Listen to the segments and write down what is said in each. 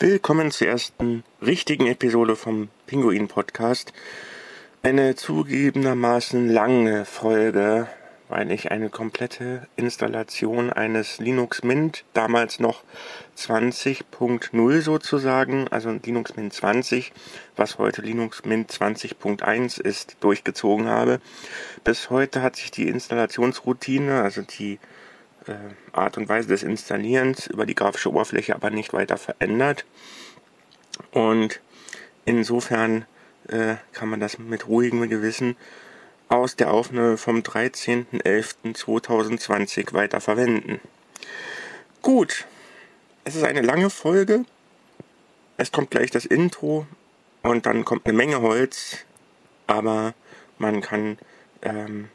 Willkommen zur ersten richtigen Episode vom Pinguin Podcast. Eine zugegebenermaßen lange Folge, weil ich eine komplette Installation eines Linux Mint, damals noch 20.0 sozusagen, also Linux Mint 20, was heute Linux Mint 20.1 ist, durchgezogen habe. Bis heute hat sich die Installationsroutine, also die Art und Weise des Installierens über die grafische Oberfläche aber nicht weiter verändert. Und insofern äh, kann man das mit ruhigem Gewissen aus der Aufnahme vom 13.11.2020 weiter verwenden. Gut, es ist eine lange Folge. Es kommt gleich das Intro und dann kommt eine Menge Holz, aber man kann ähm,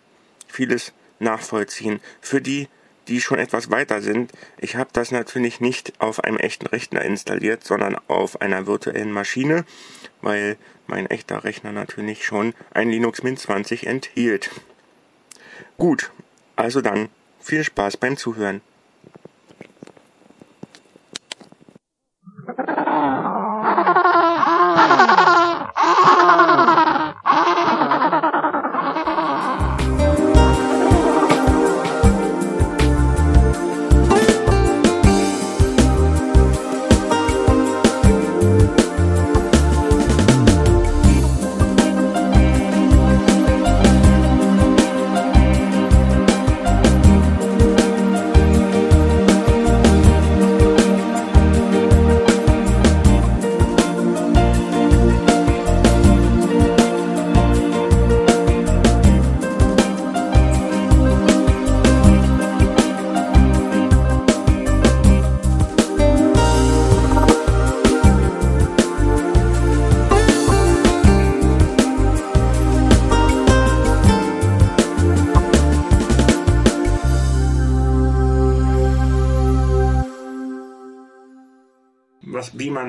vieles nachvollziehen. Für die, die schon etwas weiter sind. Ich habe das natürlich nicht auf einem echten Rechner installiert, sondern auf einer virtuellen Maschine, weil mein echter Rechner natürlich schon ein Linux Mint 20 enthielt. Gut, also dann viel Spaß beim Zuhören.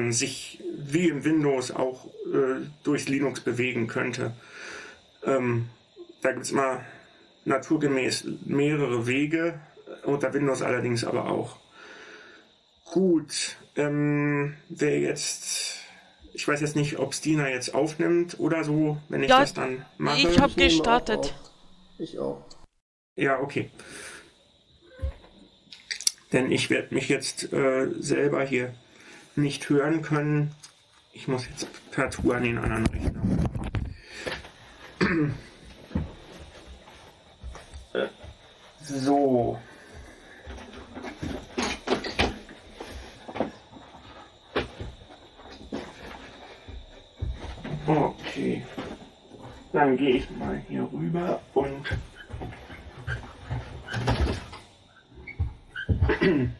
Man sich wie in Windows auch äh, durch Linux bewegen könnte. Ähm, da gibt es immer naturgemäß mehrere Wege, unter Windows allerdings aber auch. Gut, ähm, wer jetzt, ich weiß jetzt nicht, ob Stina jetzt aufnimmt oder so, wenn ich ja, das dann mache. Ich habe gestartet. Auch. Ich auch. Ja, okay. Denn ich werde mich jetzt äh, selber hier nicht hören können. Ich muss jetzt per Tour an den anderen Rechner. So. Okay. Dann gehe ich mal hier rüber und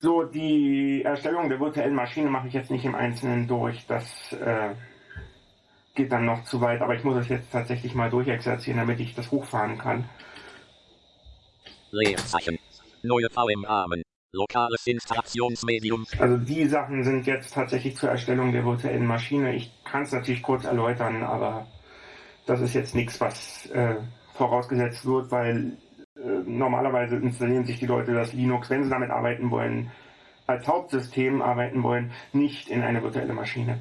So, die Erstellung der virtuellen Maschine mache ich jetzt nicht im Einzelnen durch. Das äh, geht dann noch zu weit, aber ich muss es jetzt tatsächlich mal durchexerzieren, damit ich das hochfahren kann. Leerzeichen. Neue VM-Rahmen. Lokales Installationsmedium. Also die Sachen sind jetzt tatsächlich zur Erstellung der virtuellen Maschine. Ich kann es natürlich kurz erläutern, aber das ist jetzt nichts, was äh, vorausgesetzt wird, weil normalerweise installieren sich die Leute das Linux, wenn sie damit arbeiten wollen, als Hauptsystem arbeiten wollen, nicht in eine virtuelle Maschine.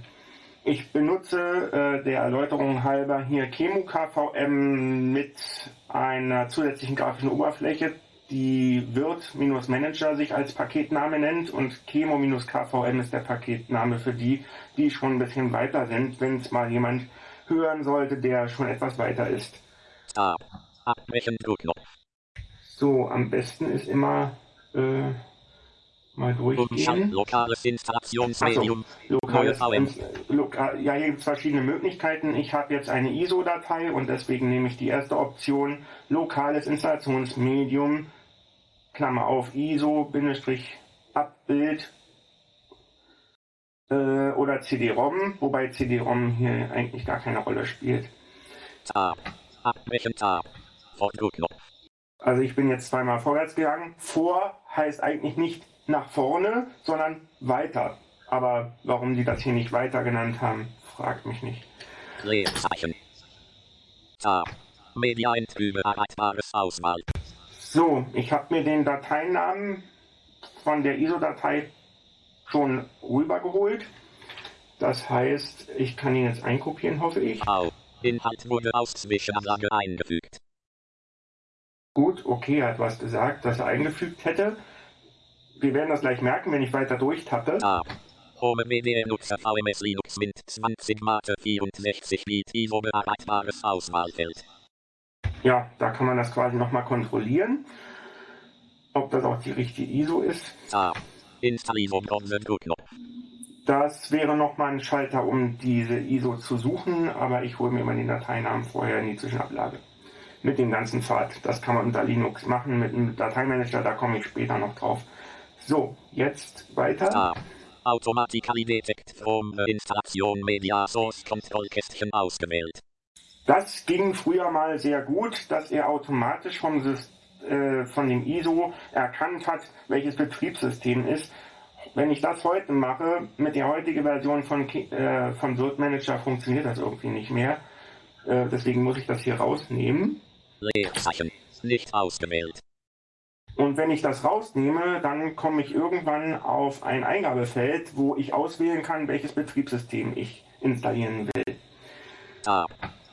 Ich benutze äh, der Erläuterung halber hier Chemo KVM mit einer zusätzlichen grafischen Oberfläche, die Wirt-Manager sich als Paketname nennt und Chemo-KVM ist der Paketname für die, die schon ein bisschen weiter sind, wenn es mal jemand hören sollte, der schon etwas weiter ist. Stop. Abbrechen Druckknopf. So, am besten ist immer äh, mal durchgehen. Lokales Installationsmedium. So, lokales Inst lokal, ja, hier gibt es verschiedene Möglichkeiten. Ich habe jetzt eine ISO-Datei und deswegen nehme ich die erste Option. Lokales Installationsmedium, Klammer auf ISO-Abbild äh, oder CD-ROM, wobei CD-ROM hier eigentlich gar keine Rolle spielt. Tab. Abbrechen Tab. Fortdruckknopf. Also ich bin jetzt zweimal vorwärts gegangen. Vor heißt eigentlich nicht nach vorne, sondern weiter. Aber warum die das hier nicht weiter genannt haben, fragt mich nicht. Drehzeichen. Tab. Media-Enttrübe erreichbares Auswahl. So, ich habe mir den Dateinamen von der ISO-Datei schon rübergeholt. Das heißt, ich kann ihn jetzt einkopieren, hoffe ich. Au. Inhalt wurde aus Zwischenanlage eingefügt. Gut, okay, er hat was gesagt, das er eingefügt hätte. Wir werden das gleich merken, wenn ich weiter durchtappe. Tab. Home Media Nutzer VMS Linux Mint 20 Mate 64 Bit ISO bearbeitbares Auswahlfeld. Ja, da kann man das quasi nochmal kontrollieren, ob das auch die richtige ISO ist. Tab. Install ISO Browser Druckknopf. Das wäre nochmal ein Schalter, um diese ISO zu suchen, aber ich hole mir immer den Dateinamen vorher in die Zwischenablage. Mit dem ganzen Pfad. Das kann man unter Linux machen mit einem Dateimanager, da komme ich später noch drauf. So, jetzt weiter. Tab. Automatically detect from the Installation Media Source Kontrollkästchen ausgewählt. Das ging früher mal sehr gut, dass er automatisch vom, Sys- äh, von dem ISO erkannt hat, welches Betriebssystem ist. Wenn ich das heute mache, mit der heutigen Version von, äh, von Manager funktioniert das irgendwie nicht mehr. Äh, deswegen muss ich das hier rausnehmen. Leerzeichen. Nicht ausgewählt. Und wenn ich das rausnehme, dann komme ich irgendwann auf ein Eingabefeld, wo ich auswählen kann, welches Betriebssystem ich installieren will. Tab.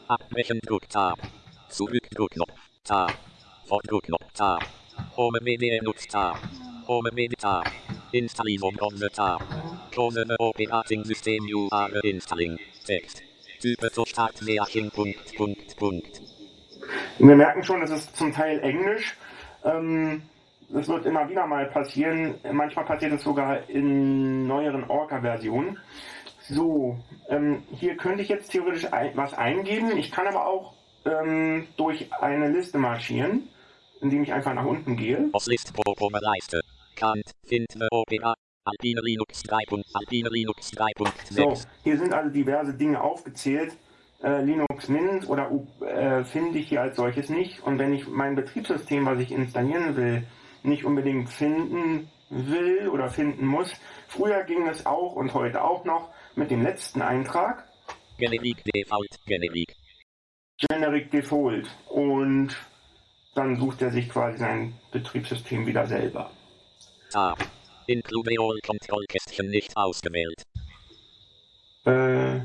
Abbrechen Drucktab. Zurück Druckknopf. Tab. Fortdruckknopf Tab. Home Media Nutz Tab. Home Media Tab. Installierung Browser Tab. Close the Operating System you are installing. Text. Type zur Startmärchen. Punkt, Punkt, Punkt. Wir merken schon, es ist zum Teil Englisch. Ähm, das wird immer wieder mal passieren. Manchmal passiert es sogar in neueren Orca-Versionen. So, ähm, hier könnte ich jetzt theoretisch ein, was eingeben. Ich kann aber auch ähm, durch eine Liste marschieren, indem ich einfach nach unten gehe. Osslist Programme Leiste. Kant. Find the Opera. Alpine Linux 3. Alpine Linux 3.6. So, hier sind also diverse Dinge aufgezählt. Äh, Linux Mint oder U- äh, finde ich hier als solches nicht. Und wenn ich mein Betriebssystem, was ich installieren will, nicht unbedingt finden will oder finden muss, früher ging es auch und heute auch noch mit dem letzten Eintrag, Generic Default. Generic. Generic Default. Und dann sucht er sich quasi sein Betriebssystem wieder selber. Tab. Include all Kontrollkästchen nicht ausgewählt. Äh,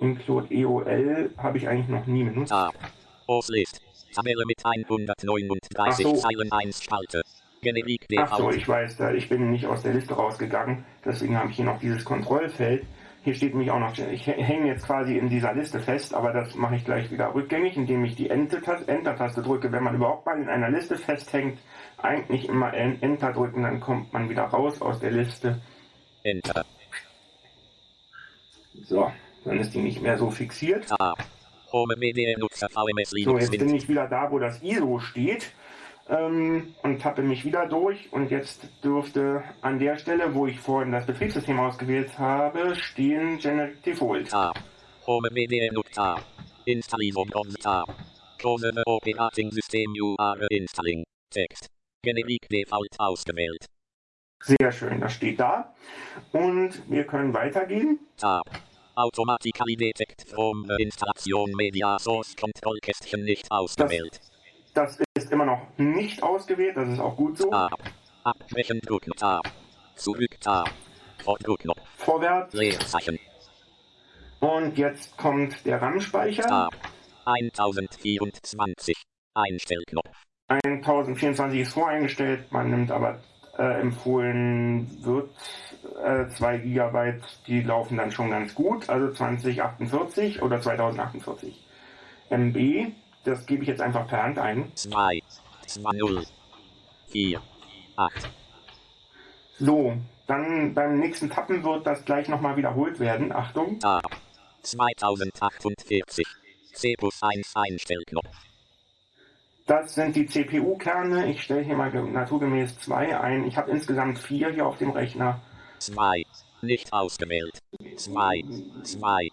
Include EOL habe ich eigentlich noch nie benutzt. Tab. Oslist. Tabelle mit 139 Ach so. Zeilen 1 Spalte. Generic Ach so, ich weiß, da- ich bin nicht aus der Liste rausgegangen, deswegen habe ich hier noch dieses Kontrollfeld. Hier steht nämlich auch noch, ich hä- hänge jetzt quasi in dieser Liste fest, aber das mache ich gleich wieder rückgängig, indem ich die Enter-Tas- Enter-Taste drücke. Wenn man überhaupt mal in einer Liste festhängt, eigentlich immer En- Enter drücken, dann kommt man wieder raus aus der Liste. Enter. So, dann ist die nicht mehr so fixiert. Nutzer VMS So, jetzt bin ich wieder da, wo das ISO steht ähm, und tappe mich wieder durch und jetzt dürfte an der Stelle, wo ich vorhin das Betriebssystem ausgewählt habe, stehen Generic Default. Home Media Tab. Installierung Browser Tab. Close the Operating System you are installing. Text. Generic Default ausgewählt. Sehr schön, das steht da. Und wir können weitergehen. Tab. Automatically detect from Installation Media Source Kontrollkästchen nicht ausgewählt. Das ist immer noch nicht ausgewählt, das ist auch gut so. Tab. Abbrechen Druckknopf Tab. Zurück Tab. Fortdruckknopf. Vorwärts. Leerzeichen. Und jetzt kommt der RAM-Speicher. Tab. 1024. Einstellknopf. 1024 ist voreingestellt, man nimmt aber äh, empfohlen wird äh, 2 GB, die laufen dann schon ganz gut, also 2048 oder 2048 MB. Das gebe ich jetzt einfach per Hand ein. 2. 20. 4. 8. So, dann beim nächsten Tappen wird das gleich nochmal wiederholt werden. Achtung. Tab. 2048. C plus 1 Einstellknopf. Das sind die CPU-Kerne. Ich stelle hier mal ge- naturgemäß zwei ein. Ich habe insgesamt vier hier auf dem Rechner. 2. Nicht ausgewählt. 2. 2.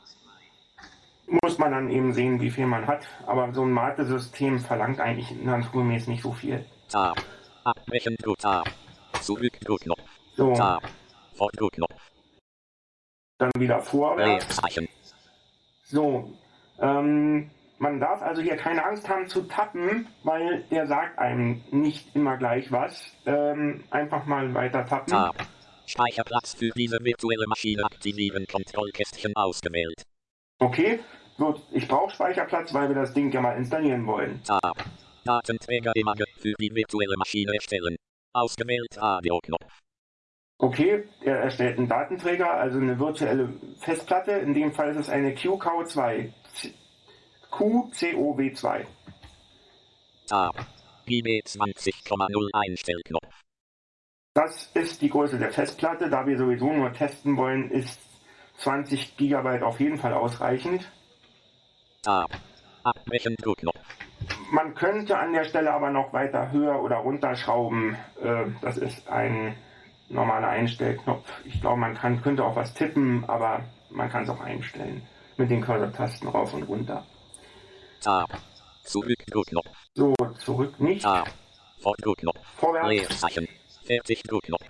Muss man dann eben sehen, wie viel man hat. Aber so ein Mate-System verlangt eigentlich naturgemäß nicht so viel. Tab. Abbrechen Druck Tab. Zurück Druckknopf. So, Tab. Fortdruckknopf. dann wieder vorwärts. So, ähm, Man darf also hier keine Angst haben zu tappen, weil der sagt einem nicht immer gleich was. Ähm, einfach mal weiter tappen. Tab. Speicherplatz für diese virtuelle Maschine aktivieren. Kontrollkästchen ausgewählt. Okay, gut, ich brauche Speicherplatz, weil wir das Ding ja mal installieren wollen. Tab. Datenträger-Image für die virtuelle Maschine erstellen. Ausgewählt Radio-Knopf. Okay, er erstellt einen Datenträger, also eine virtuelle Festplatte. In dem Fall ist es eine QCOW2. QCOW2. Tab. GB 20,0 Einstellknopf. Das ist die Größe der Festplatte. Da wir sowieso nur testen wollen, ist 20 GB auf jeden Fall ausreichend. Tab. Abbrechen Druckknopf. Man könnte an der Stelle aber noch weiter höher oder runterschrauben. Äh, das ist ein normaler Einstellknopf. Ich glaube, man kann, könnte auch was tippen, aber man kann es auch einstellen. Mit den Cursor-Tasten rauf und runter. Tab. Zurück Druckknopf. So, zurück nicht. Tab. Fortdruckknopf. Vorwärts. Leerzeichen. Fertig Druckknopf.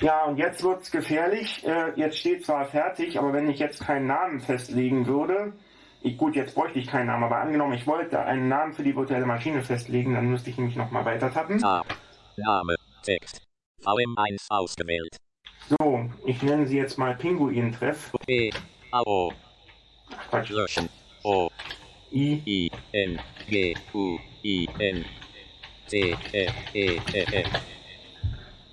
Ja, und jetzt wird's gefährlich. Äh, jetzt steht zwar fertig, aber wenn ich jetzt keinen Namen festlegen würde, ich, gut, jetzt bräuchte ich keinen Namen, aber angenommen, ich wollte einen Namen für die virtuelle Maschine festlegen, dann müsste ich nämlich nochmal weiter tappen. Tab. Name. Text. VM1 ausgewählt. So, ich nenne sie jetzt mal Pinguin-Treff. P. A. Ach, Quatsch. Löschen. O. I. I. N. G. U. I. N. T. E. E. E. E.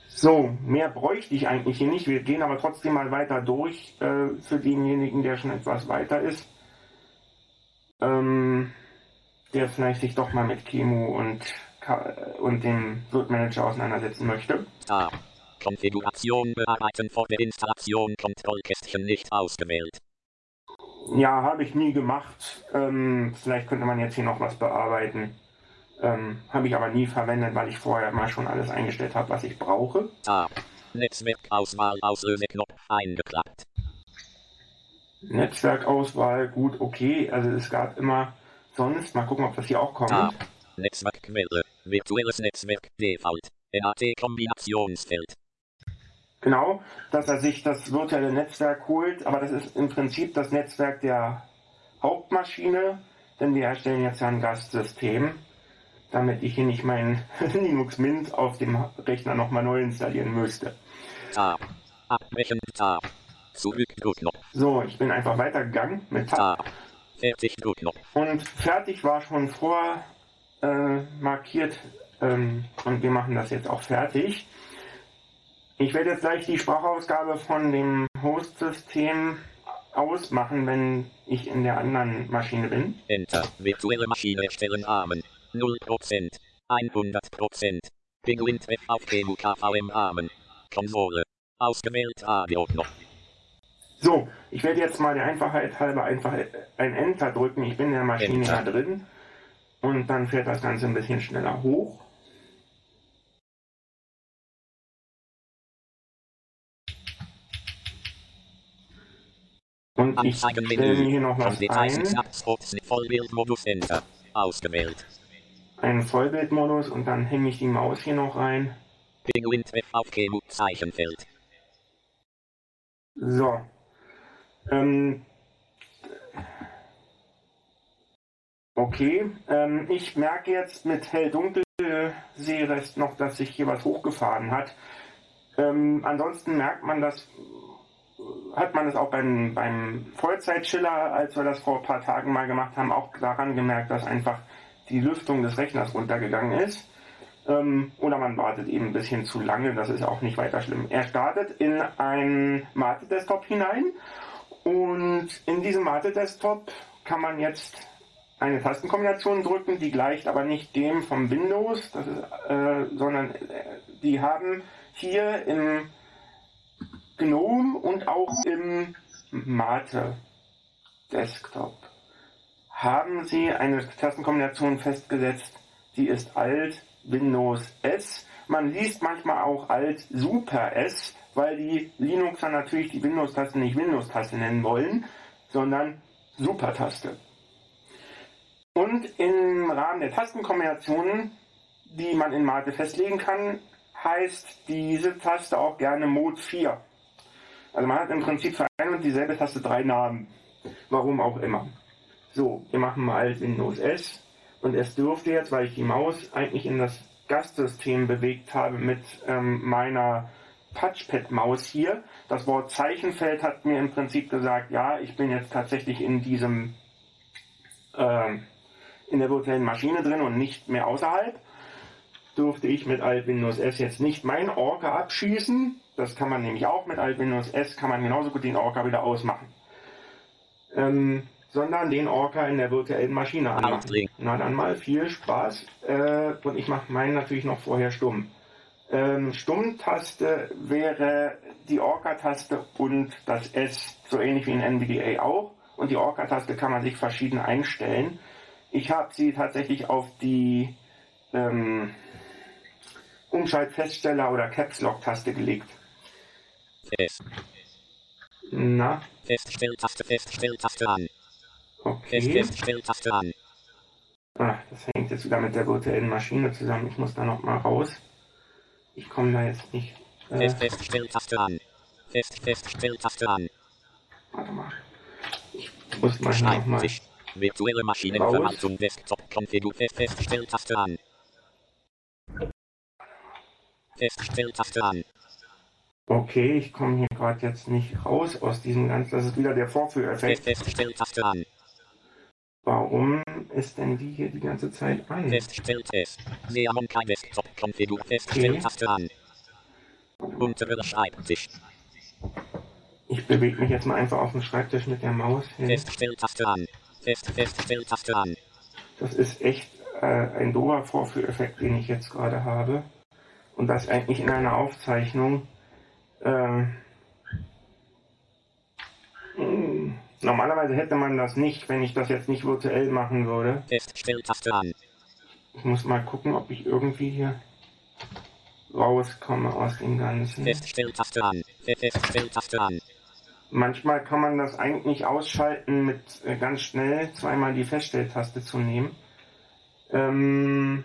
So, mehr bräuchte ich eigentlich hier nicht. Wir gehen aber trotzdem mal weiter durch äh, für denjenigen, der schon etwas weiter ist. Ähm, der vielleicht sich doch mal mit Chemo und, und dem Wirt-Manager auseinandersetzen möchte. Tab. Konfiguration bearbeiten vor der Installation Kontrollkästchen nicht ausgewählt. Ja, habe ich nie gemacht. Ähm, vielleicht könnte man jetzt hier noch was bearbeiten. Ähm, habe ich aber nie verwendet, weil ich vorher mal schon alles eingestellt habe, was ich brauche. Tab. Netzwerkauswahl Auslöseknopf eingeklappt. Netzwerkauswahl, gut, okay. Also es gab immer sonst, mal gucken, ob das hier auch kommt. Tab. Netzwerkquelle. Virtuelles Netzwerk. Default. NAT Kombinationsfeld. Genau, dass er sich das virtuelle Netzwerk holt, aber das ist im Prinzip das Netzwerk der Hauptmaschine, denn wir erstellen jetzt ja ein Gastsystem, damit ich hier nicht mein Linux Mint auf dem Rechner nochmal neu installieren müsste. Tab. Abbrechen Tab. Zurück Druckknopf. So, ich bin einfach weitergegangen mit Tab Tab. Fertig Druckknopf. und fertig war schon vor äh, markiert ähm, und wir machen das jetzt auch fertig. Ich werde jetzt gleich die Sprachausgabe von dem Host-System ausmachen, wenn ich in der anderen Maschine bin. Enter. Virtuelle Maschine erstellen Amen. 0%. 100%. Penguin Treff auf GMU-KVM Amen. Konsole. Ausgewählt Radio-Knopf. So, ich werde jetzt mal der Einfachheit halber einfach ein Enter drücken. Ich bin in der Maschine Enter. da drin. Und dann fährt das Ganze ein bisschen schneller hoch. Und ich stelle mir hier noch was ein, Vollbildmodus Enter. Ausgewählt. einen Vollbildmodus und dann hänge ich die Maus hier noch rein. Penguin Treff auf Zeichenfeld. So. Ähm, okay, ähm, ich merke jetzt mit hell-dunkel Sehrest noch, dass sich hier was hochgefahren hat. Ähm, ansonsten merkt man das, hat man das auch beim, beim Vollzeitschiller, als wir das vor ein paar Tagen mal gemacht haben, auch daran gemerkt, dass einfach die Lüftung des Rechners runtergegangen ist. Ähm, oder man wartet eben ein bisschen zu lange, das ist auch nicht weiter schlimm. Er startet in einen Mate-Desktop hinein und in diesem Mate-Desktop kann man jetzt eine Tastenkombination drücken, die gleicht aber nicht dem vom Windows, ist, äh, sondern äh, die haben hier im auch im Mate Desktop haben sie eine Tastenkombination festgesetzt, die ist Alt Windows S. Man liest manchmal auch Alt Super S, weil die Linuxer natürlich die Windows-Taste nicht Windows-Taste nennen wollen, sondern Super-Taste. Und im Rahmen der Tastenkombinationen, die man in Mate festlegen kann, heißt diese Taste auch gerne Mode 4. Also man hat im Prinzip für ein und dieselbe Taste drei Namen. Warum auch immer. So, wir machen mal Alt Windows S und es dürfte jetzt, weil ich die Maus eigentlich in das Gastsystem bewegt habe mit ähm, meiner Touchpad-Maus hier, das Wort Zeichenfeld hat mir im Prinzip gesagt, ja, ich bin jetzt tatsächlich in diesem äh, in der virtuellen Maschine drin und nicht mehr außerhalb. Durfte ich mit Alt Windows S jetzt nicht mein Orca abschießen. Das kann man nämlich auch mit Alt Windows S, kann man genauso gut den Orca wieder ausmachen. Ähm, sondern den Orca in der virtuellen Maschine anmachen. Na dann mal viel Spaß. Äh, und ich mache meinen natürlich noch vorher stumm. Ähm, Stummtaste wäre die Orca-Taste und das S, so ähnlich wie in NVDA auch. Und die Orca-Taste kann man sich verschieden einstellen. Ich habe sie tatsächlich auf die ähm, Umschaltfeststeller oder Caps Lock-Taste gelegt. Fest. Na, Feststelltaste, Feststelltaste an. okay. Fest, Feststelltaste an. Ah, das hängt jetzt wieder mit der virtuellen Maschine zusammen. Ich muss da noch mal raus. Ich komme da jetzt nicht. Äh, Fest, Feststelltaste an. Fest, Feststelltaste an. warte mal. Ich muss mal hier noch mal. Schreibtisch. Virtuelle Maschinenverwaltung Desktop Fest, Feststelltaste an. Feststelltaste an. Okay, ich komme hier gerade jetzt nicht raus aus diesem ganzen. Das ist wieder der Vorführeffekt. Fest, Feststelltaste an. Warum ist denn die hier die ganze Zeit an? Feststellt es. Seamon kein Desktop Konfigur Feststelltaste an. Unterer Schreibtisch. Ich bewege mich jetzt mal einfach auf den Schreibtisch mit der Maus hin. Feststelltaste an. Fest, Feststelltaste an. Das ist echt äh, ein doofer Vorführeffekt, den ich jetzt gerade habe. Und das eigentlich in einer Aufzeichnung. Äh, mh, normalerweise hätte man das nicht, wenn ich das jetzt nicht virtuell machen würde. Ich muss mal gucken, ob ich irgendwie hier rauskomme aus dem Ganzen. Manchmal kann man das eigentlich ausschalten mit äh, ganz schnell zweimal die Feststelltaste zu nehmen. Ähm,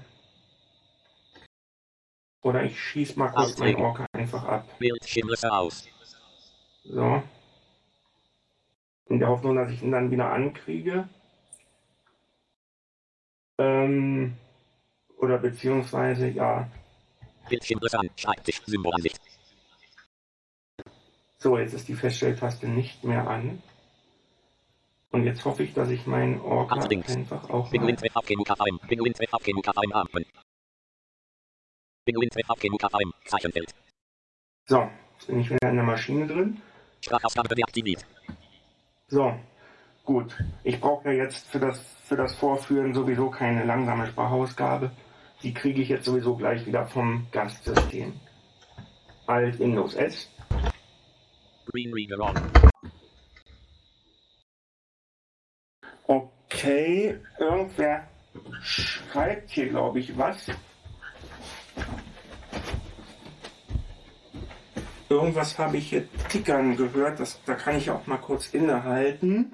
oder ich schieß mal kurz meinen. Orca einfach ab. Aus. So. In der Hoffnung, dass ich ihn dann wieder ankriege. Ähm, oder beziehungsweise, ja. An. Schreibtisch. Symbolansicht. So, jetzt ist die Feststelltaste nicht mehr an. Und jetzt hoffe ich, dass ich meinen Orca einfach auch mal... So, jetzt bin ich wieder in der Maschine drin. Sprachausgabe deaktiviert. So, gut. Ich brauche ja jetzt für das, für das Vorführen sowieso keine langsame Sprachausgabe. Die kriege ich jetzt sowieso gleich wieder vom Gastsystem. Alt Windows S. Green Reader on. Okay, irgendwer schreibt hier, glaube ich, was. Irgendwas habe ich hier tickern gehört. Das, da kann ich auch mal kurz innehalten.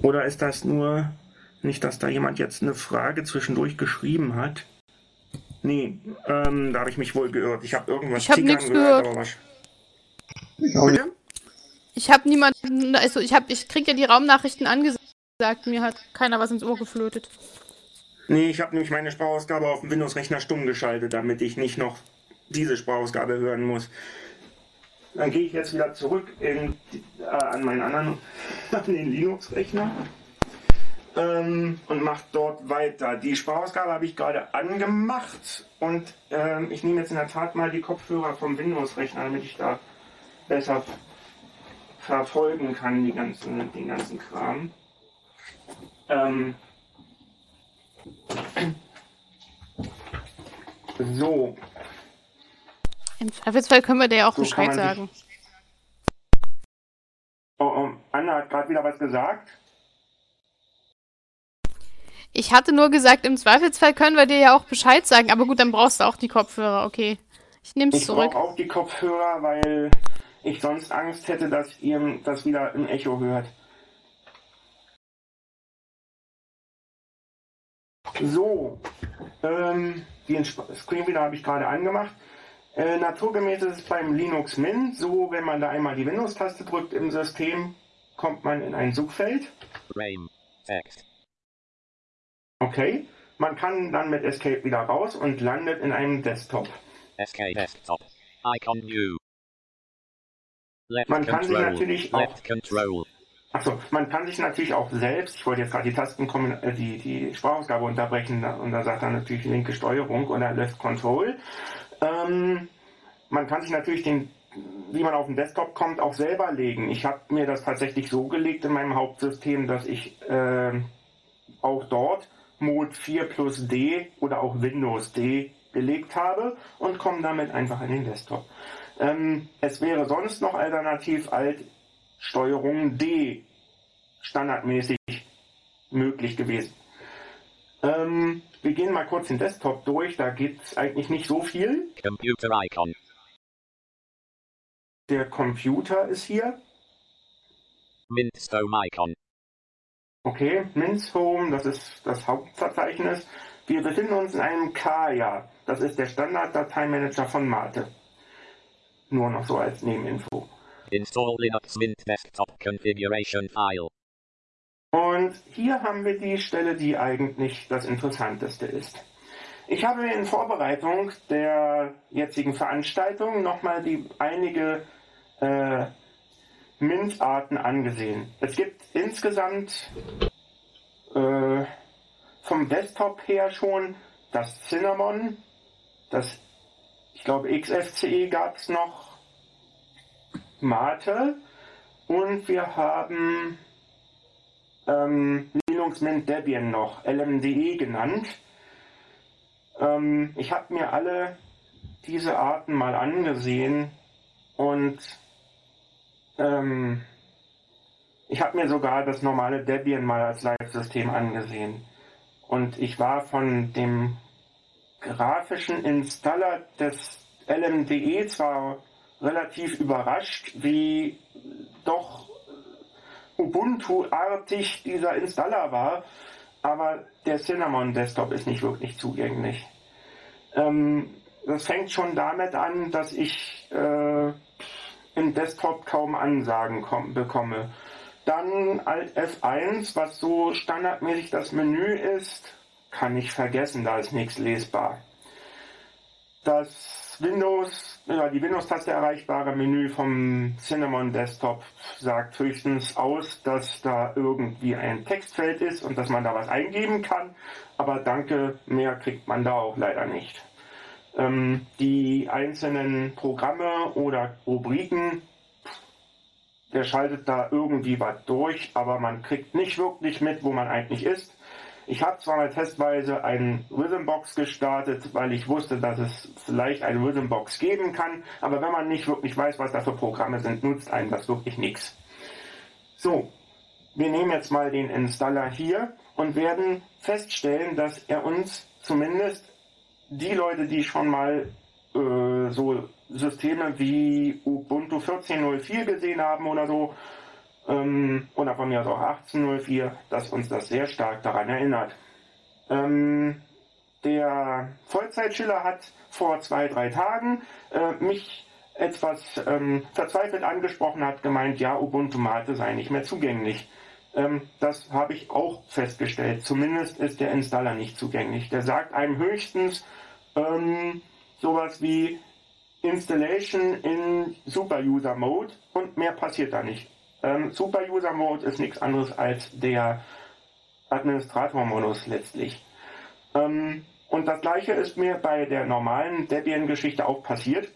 Oder ist das nur nicht, dass da jemand jetzt eine Frage zwischendurch geschrieben hat? Nee, ähm, da habe ich mich wohl geirrt. Ich habe irgendwas Ich hab tickern gehört. aber was. Bitte? Ich habe niemanden, also ich habe, ich krieg ja die Raumnachrichten angesagt. Mir hat keiner was ins Ohr geflötet. Nee, ich habe nämlich meine Sprachausgabe auf dem Windows-Rechner stumm geschaltet, damit ich nicht noch diese Sprachausgabe hören muss. Dann gehe ich jetzt wieder zurück in, äh, an meinen anderen, an den Linux-Rechner ähm, und mache dort weiter. Die Sprachausgabe habe ich gerade angemacht und ähm, ich nehme jetzt in der Tat mal die Kopfhörer vom Windows-Rechner, damit ich da besser verfolgen kann, die ganzen, den ganzen Kram. Ähm, so, Im Zweifelsfall können wir dir ja auch So Bescheid sagen. oh, oh, Anna hat gerade wieder was gesagt. Ich hatte nur gesagt, im Zweifelsfall können wir dir ja auch Bescheid sagen. Aber gut, dann brauchst du auch die Kopfhörer. Okay. Ich nehm's Ich zurück. brauche auch die Kopfhörer, weil ich sonst Angst hätte, dass ihr das wieder im Echo hört. So, ähm, den Screenreader habe ich gerade angemacht. Äh, naturgemäß ist es beim Linux Mint so, wenn man da einmal die Windows-Taste drückt im System, kommt man in ein Suchfeld. Frame. Text. Okay. Man kann dann mit Escape wieder raus und landet in einem Desktop. SK Desktop. Icon New. Left Man kann sich control. natürlich auch- Left control. Achso, man kann sich natürlich auch selbst, ich wollte jetzt gerade die Tasten äh, die, die Sprachausgabe unterbrechen da- und da sagt er natürlich linke Steuerung oder Left Control. Ähm, man kann sich natürlich den, wie man auf den Desktop kommt, auch selber legen. Ich habe mir das tatsächlich so gelegt in meinem Hauptsystem, dass ich ähm, auch dort Mode 4 plus D oder auch Windows D gelegt habe und komme damit einfach in den Desktop. Ähm, es wäre sonst noch alternativ Alt Steuerung D standardmäßig möglich gewesen. Ähm, wir gehen mal kurz den Desktop durch, da gibt es eigentlich nicht so viel. Computer icon. Der Computer ist hier. Mintstone icon. Okay, Minz Home, das ist das Hauptverzeichnis. Wir befinden uns in einem Kaya. Das ist der Standard-Dateimanager von Mate. Nur noch so als Nebeninfo. Install Linux Mint Desktop Configuration File. Und hier haben wir die Stelle, die eigentlich das Interessanteste ist. Ich habe in Vorbereitung der jetzigen Veranstaltung nochmal die einige äh, Mint-Arten angesehen. Es gibt insgesamt äh, vom Desktop her schon das Cinnamon, das, ich glaube, XFCE gab es noch, Mate und wir haben ähm, Linux Mint Debian noch, LMDE genannt. Ähm, ich habe mir alle diese Arten mal angesehen und ähm, ich habe mir sogar das normale Debian mal als Live-System angesehen. Und ich war von dem grafischen Installer des LMDE zwar relativ überrascht, wie doch Ubuntu-artig dieser Installer war, aber der Cinnamon Desktop ist nicht wirklich zugänglich. Ähm, das fängt schon damit an, dass ich äh, im Desktop kaum Ansagen komm, bekomme. Dann Alt F1, was so standardmäßig das Menü ist, kann ich vergessen, da ist nichts lesbar. Das Windows, ja, die Windows-Taste erreichbare Menü vom Cinnamon Desktop sagt höchstens aus, dass da irgendwie ein Textfeld ist und dass man da was eingeben kann, aber danke, mehr kriegt man da auch leider nicht. Ähm, die einzelnen Programme oder Rubriken, der schaltet da irgendwie was durch, aber man kriegt nicht wirklich mit, wo man eigentlich ist. Ich habe zwar mal testweise einen Rhythmbox gestartet, weil ich wusste, dass es vielleicht eine Rhythmbox geben kann, aber wenn man nicht wirklich weiß, was da für Programme sind, nutzt einem das wirklich nichts. So, wir nehmen jetzt mal den Installer hier und werden feststellen, dass er uns zumindest die Leute, die schon mal äh, so Systeme wie Ubuntu 14.04 gesehen haben oder so, ähm, oder von mir aus auch 1804, dass uns das sehr stark daran erinnert. Ähm, der Vollzeitschiller hat vor zwei, drei Tagen äh, mich etwas ähm, verzweifelt angesprochen, hat gemeint, ja, Ubuntu Mate sei nicht mehr zugänglich. Ähm, das habe ich auch festgestellt. Zumindest ist der Installer nicht zugänglich. Der sagt einem höchstens ähm, sowas wie Installation in Super User Mode und mehr passiert da nicht. Ähm, Super User Mode ist nichts anderes als der Administrator-Modus letztlich. Ähm, und das gleiche ist mir bei der normalen Debian-Geschichte auch passiert,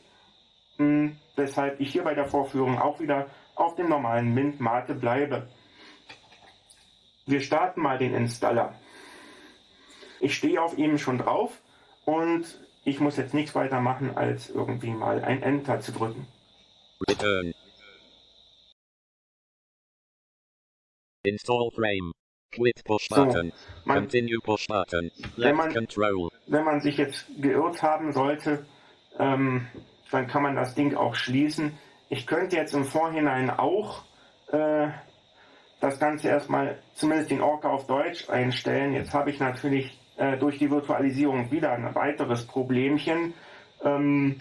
mh, weshalb ich hier bei der Vorführung auch wieder auf dem normalen Mint Mate bleibe. Wir starten mal den Installer. Ich stehe auf ihm schon drauf und ich muss jetzt nichts weiter machen, als irgendwie mal ein Enter zu drücken. Return. Install frame. Quit push So, button. man- Continue push button. Wenn Left man- control. wenn man sich jetzt geirrt haben sollte, ähm, dann kann man das Ding auch schließen. Ich könnte jetzt im Vorhinein auch äh, das Ganze erstmal, zumindest den Orca auf Deutsch einstellen. Jetzt habe ich natürlich äh, durch die Virtualisierung wieder ein weiteres Problemchen. Ähm,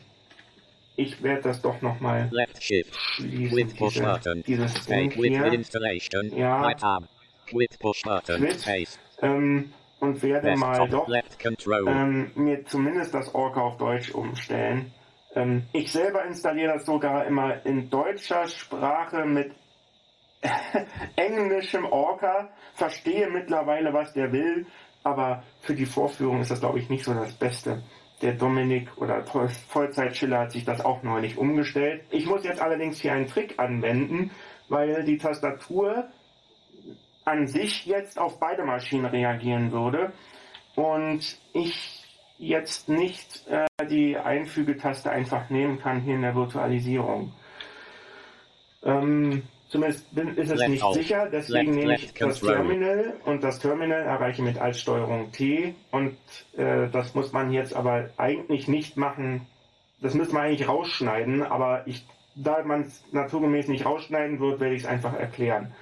ich werde das doch nochmal Left shift. schließen, diese, dieses Ding hier. Ja. Quit push button. Quit. Ähm, und werde mal Desktop. doch Left ähm, mir zumindest das Orca auf Deutsch umstellen. Ähm, ich selber installiere das sogar immer in deutscher Sprache mit englischem Orca, verstehe mittlerweile, was der will, aber für die Vorführung ist das, glaube ich, nicht so das Beste. Der Dominik oder Voll- Vollzeitschiller hat sich das auch neulich umgestellt. Ich muss jetzt allerdings hier einen Trick anwenden, weil die Tastatur an sich jetzt auf beide Maschinen reagieren würde und ich jetzt nicht äh, die Einfügetaste einfach nehmen kann hier in der Virtualisierung. Ähm, zumindest bin, ist es Left nicht Alt. sicher, deswegen Left, nehme ich left das. Terminal und das Terminal erreiche mit Alt-Steuerung T und äh, das muss man jetzt aber eigentlich nicht machen. Das müsste man eigentlich rausschneiden, aber ich, da man es naturgemäß nicht rausschneiden wird, werde ich es einfach erklären.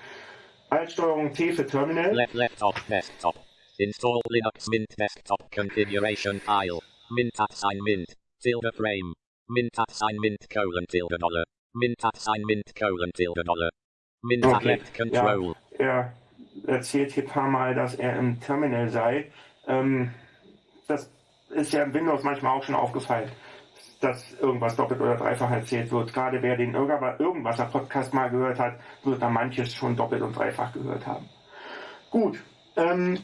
Alt-Steuerung T für Terminal. Left laptop desktop. Install Linux Mint desktop configuration file. Mint at sign mint. Tilde frame. Mint at sign mint colon tilde dollar. Mint at sign mint tilde dollar. Mint Okay, control. Er erzählt hier ein paar Mal, dass er im Terminal sei. Ähm, das ist ja im Windows manchmal auch schon aufgefallen, dass irgendwas doppelt oder dreifach erzählt wird. Gerade wer den Irgendwas- Irgendwasser Podcast mal gehört hat, wird da manches schon doppelt und dreifach gehört haben. Gut, ähm,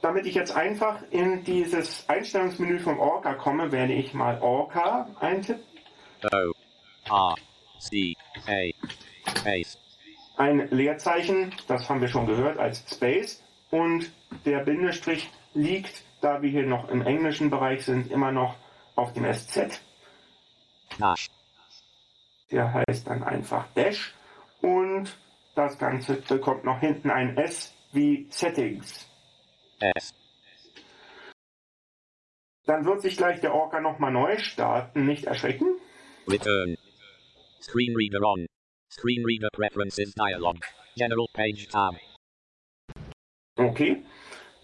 damit ich jetzt einfach in dieses Einstellungsmenü vom Orca komme, werde ich mal Orca eintippen. O. R. C. A. Space. ein Leerzeichen, das haben wir schon gehört, als Space und der Bindestrich liegt, da wir hier noch im englischen Bereich sind, immer noch auf dem SZ. Dash. Der heißt dann einfach Dash und das Ganze bekommt noch hinten ein S wie Settings. S. Dann wird sich gleich der Orca nochmal neu starten, nicht erschrecken. Return. Screen reader on. Screen reader preferences dialog. General page tab. Okay.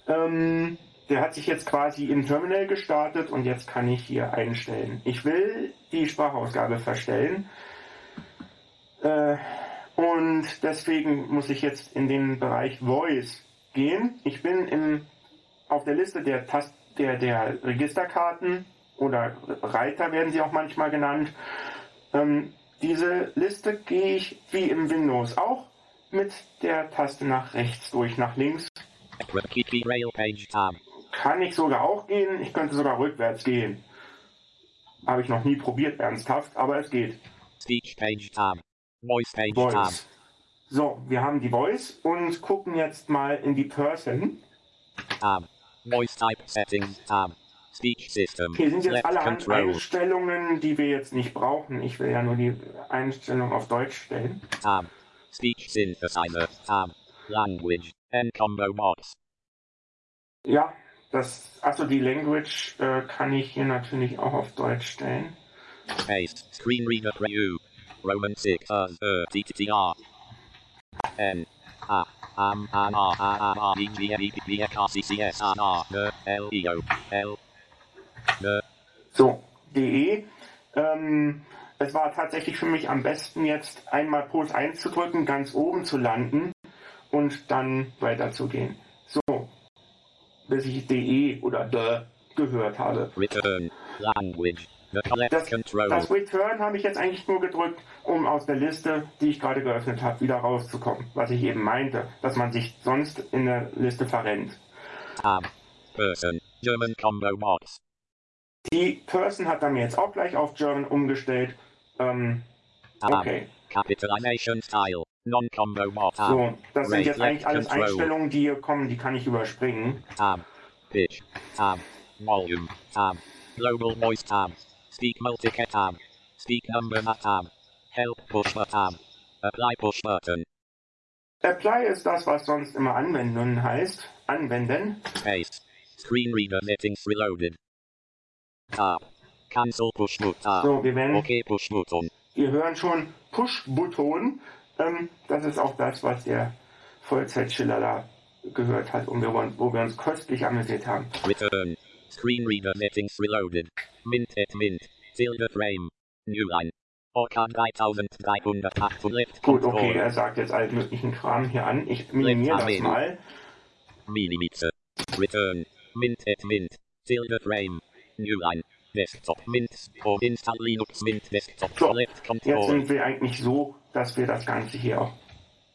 Ähm, der hat sich jetzt quasi im Terminal gestartet und jetzt kann ich hier einstellen. Ich will die Sprachausgabe verstellen. Äh, und deswegen muss ich jetzt in den Bereich Voice gehen. Ich bin im, auf der Liste der, Tast der, der Registerkarten oder Reiter werden sie auch manchmal genannt. Ähm, diese Liste gehe ich wie im Windows auch mit der Taste nach rechts durch, nach links. Tab. Kann ich sogar auch gehen. Ich könnte sogar rückwärts gehen. Habe ich noch nie probiert, ernsthaft, aber es geht. Speech page tab. Voice page tab. Voice. So, wir haben die Voice und gucken jetzt mal in die Person. Tab. Voice type settings tab. Speech system. Hier sind jetzt control. Einstellungen, die wir jetzt nicht brauchen. Ich will ja nur die Einstellung auf Deutsch stellen. Tab. Speech synthesizer. Tab. Language. N-combo box. Ja, das, achso, die Language äh, kann ich hier natürlich auch auf Deutsch stellen. Space. Screen reader preview. Roman 6 uh, uh, T T T R. N. A. Am. An. A. A. A. A. E. G. E. B. B. K. C. C. S. N. A. N. L. E. O. L. N. So, DE. Ähm, es war tatsächlich für mich am besten jetzt einmal Puls 1 zu drücken, ganz oben zu landen und dann weiterzugehen. So, bis ich DE oder D gehört habe. Return. Language. Das, das Return habe ich jetzt eigentlich nur gedrückt, um aus der Liste, die ich gerade geöffnet habe, wieder rauszukommen. Was ich eben meinte, dass man sich sonst in der Liste verrennt. Tab. Person. German combo box. Die Person hat dann jetzt auch gleich auf German umgestellt. Ähm, okay. Capitalization style. Non-combo. Tab. So, das sind jetzt eigentlich alles. Einstellungen, die hier kommen, die kann ich überspringen. Tab. Pitch. Tab. Volume. Tab. Global voice tab. Speak multicat tab. Speak number tab. Help push button tab. Apply push button. Apply ist das, was sonst immer anwenden heißt. Anwenden. Space. Screen reader settings reloaded. Tab. Cancel push button. So, wir werden, Okay push button. wir hören schon Push-Button. Ähm, das ist auch das, was der Vollzeitschiller da gehört hat und wir, wollen- wo wir uns köstlich amüsiert haben. Return. Screen reader settings reloaded. Mint at mint. Tilde frame. New Line. Orkan 3308 Left Gut, okay, er sagt jetzt allen möglichen Kram hier an. Ich minimiere das mal. Minimitze. Return. Mint at Mint. Silver Frame. New Line. Desktop Mint. Or Install Linux Mint Desktop. So, Jetzt sind wir eigentlich so, dass wir das Ganze hier auch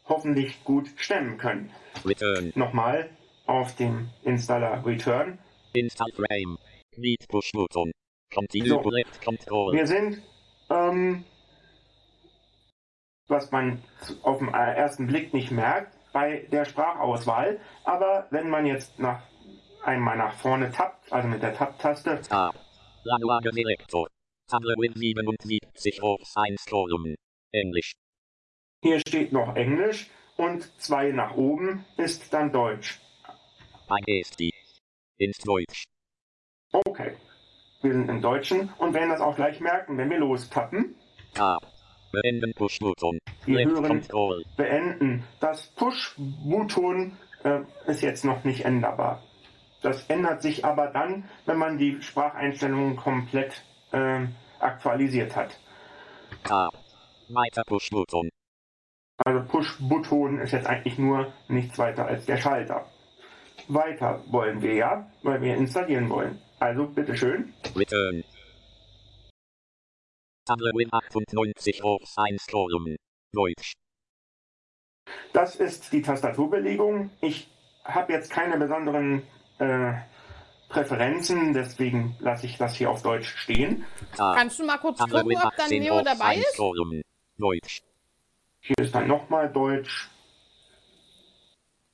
hoffentlich gut stemmen können. Return. Nochmal auf dem Installer Return. Install Frame. Need Push Button. Continue So. Left Control. Wir sind, ähm, was man auf den ersten Blick nicht merkt, bei der Sprachauswahl. Aber wenn man jetzt nach, einmal nach vorne tappt, also mit der Tab-Taste, Tab. Language Selector. Tabelle Win 77 auf 1 Kolumn. Englisch. hier steht noch Englisch und zwei nach oben ist dann Deutsch. Ein Eesti. Ins Deutsch. Okay. Wir sind im Deutschen und werden das auch gleich merken, wenn wir lostappen. Tab. Beenden Push Button. Wir Left hören Control. beenden. Das Push-Button äh, ist jetzt noch nicht änderbar. Das ändert sich aber dann, wenn man die Spracheinstellungen komplett äh, aktualisiert hat. Tab. Weiter Push Button. Also Push-Button ist jetzt eigentlich nur nichts weiter als der Schalter. Weiter wollen wir ja, weil wir installieren wollen. Also bitteschön. Return. Tabelle Win 98 auf 1 Kolumn. Deutsch. Das ist die Tastaturbelegung. Ich habe jetzt keine besonderen äh, Präferenzen, deswegen lasse ich das hier auf Deutsch stehen. Tab. Kannst du mal kurz gucken, Win ob dann 18 Neo dabei 1 ist? Deutsch. Hier ist dann nochmal Deutsch.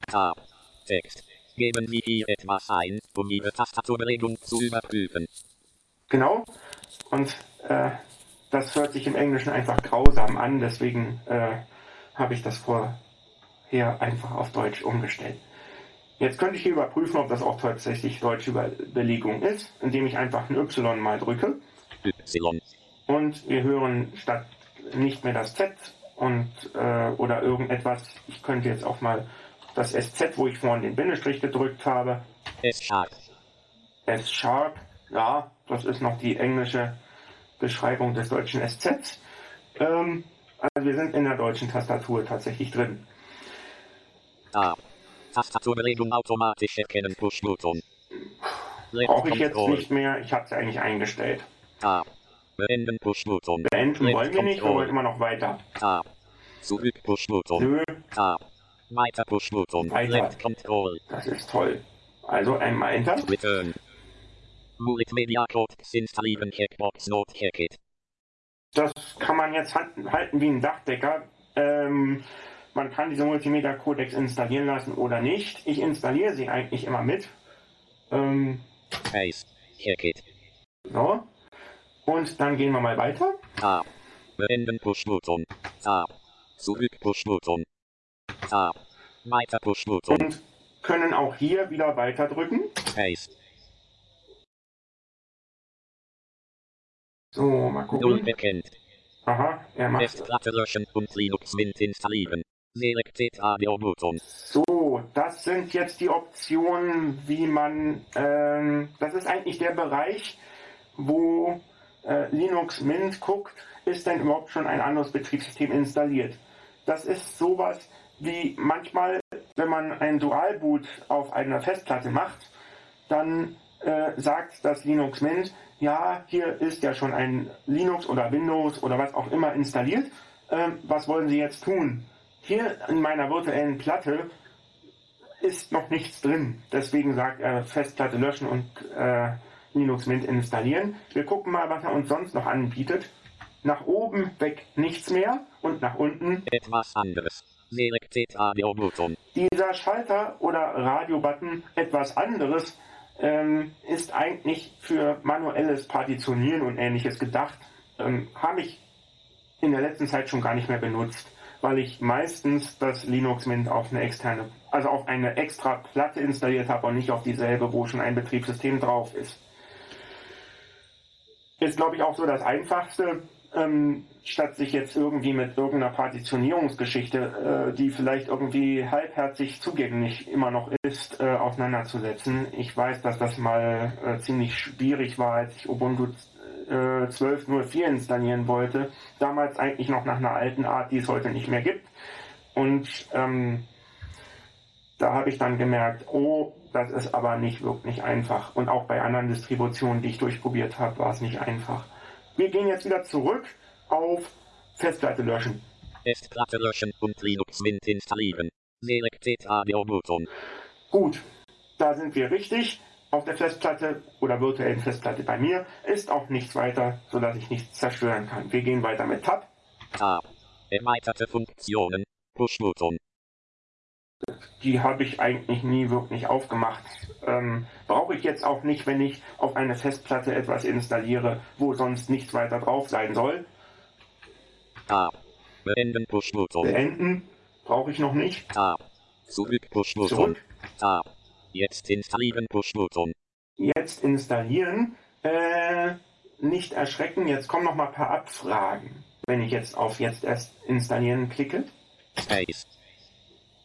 Tab. Text. Geben Sie hier etwas ein, um Ihre Tastaturbelegung zu überprüfen. Genau. Und äh, das hört sich im Englischen einfach grausam an, deswegen äh, habe ich das vorher einfach auf Deutsch umgestellt. Jetzt könnte ich hier überprüfen, ob das auch tatsächlich deutsche Belegung ist, indem ich einfach ein Y mal drücke. Y. Und wir hören statt nicht mehr das Z und äh, oder irgendetwas. Ich könnte jetzt auch mal das SZ, wo ich vorhin den Bindestrich gedrückt habe, S Sharp. S Sharp. Ja, das ist noch die englische Beschreibung des deutschen SZ. Ähm, also wir sind in der deutschen Tastatur tatsächlich drin. Tab. Tastaturbelegung automatisch erkennen Push Button. Left Brauche ich jetzt nicht mehr. Ich habe es eigentlich eingestellt. Tab. Beenden Push Button. Beenden wollen wir nicht, wollen immer noch weiter. Tab. Zurück Push Button. Nö, Tab. Weiter Button. Weiter. Left Control. das ist toll. Also einmal Enter. Return. Multimedia Codes installieren Checkbox Not Checkit. Das kann man jetzt halten wie ein Dachdecker. Ähm, man kann diese Multimedia-Codecs installieren lassen oder nicht. Ich installiere sie eigentlich immer mit. Ähm, Paste. Checkit. so. Und dann gehen wir mal weiter. Tab. Beenden Push Button. Tab. Zurück Push Button. Tab. Weiter Push Button. Und können auch hier wieder weiter drücken. Paste. So, mal Null gucken. bekennt. Aha, er macht. Festplatte löschen und Linux Mint installieren. Selected Radio Button. So, das sind jetzt die Optionen, wie man. Ähm, das ist eigentlich der Bereich, wo äh, Linux Mint guckt, ist denn überhaupt schon ein anderes Betriebssystem installiert. Das ist sowas wie manchmal, wenn man ein Dualboot auf einer Festplatte macht, dann äh, sagt das Linux Mint, ja, hier ist ja schon ein Linux oder Windows oder was auch immer installiert. Ähm, was wollen Sie jetzt tun? Hier in meiner virtuellen Platte ist noch nichts drin. Deswegen sagt er Festplatte löschen und äh, Linux Mint installieren. Wir gucken mal, was er uns sonst noch anbietet. Nach oben weg nichts mehr und nach unten Etwas anderes. Selected Radio Button. dieser Schalter oder Radio-Button etwas anderes ähm, ist eigentlich für manuelles Partitionieren und ähnliches gedacht. Ähm, Habe ich in der letzten Zeit schon gar nicht mehr benutzt, weil ich meistens das Linux Mint auf eine externe, also auf eine extra Platte installiert habe und nicht auf dieselbe, wo schon ein Betriebssystem drauf ist. Ist, glaube ich, auch so das Einfachste, ähm, statt sich jetzt irgendwie mit irgendeiner Partitionierungsgeschichte, äh, die vielleicht irgendwie halbherzig zugänglich immer noch ist, äh, auseinanderzusetzen. Ich weiß, dass das mal äh, ziemlich schwierig war, als ich Ubuntu äh, 12.04 installieren wollte. Damals eigentlich noch nach einer alten Art, die es heute nicht mehr gibt. Und ähm, da habe ich dann gemerkt, oh, das ist aber nicht wirklich einfach. Und auch bei anderen Distributionen, die ich durchprobiert habe, war es nicht einfach. Wir gehen jetzt wieder zurück auf Festplatte löschen. Festplatte löschen und Linux Mint installieren. Select Radio-Button. Gut, da sind wir richtig. Auf der Festplatte oder virtuellen Festplatte bei mir ist auch nichts weiter, sodass ich nichts zerstören kann. Wir gehen weiter mit Tab. Tab. Erweiterte Funktionen. Push-Button. Die habe ich eigentlich nie wirklich aufgemacht. Ähm, Brauche ich jetzt auch nicht, wenn ich auf eine Festplatte etwas installiere, wo sonst nichts weiter drauf sein soll. Tab. Beenden Push-Button. Beenden brauche ich noch nicht. Tab. Zurück Push-Button. Tab. Jetzt installieren Push-Button. Jetzt installieren. Äh, nicht erschrecken, jetzt kommen noch mal ein paar Abfragen. Wenn ich jetzt auf jetzt erst installieren klicke. Space.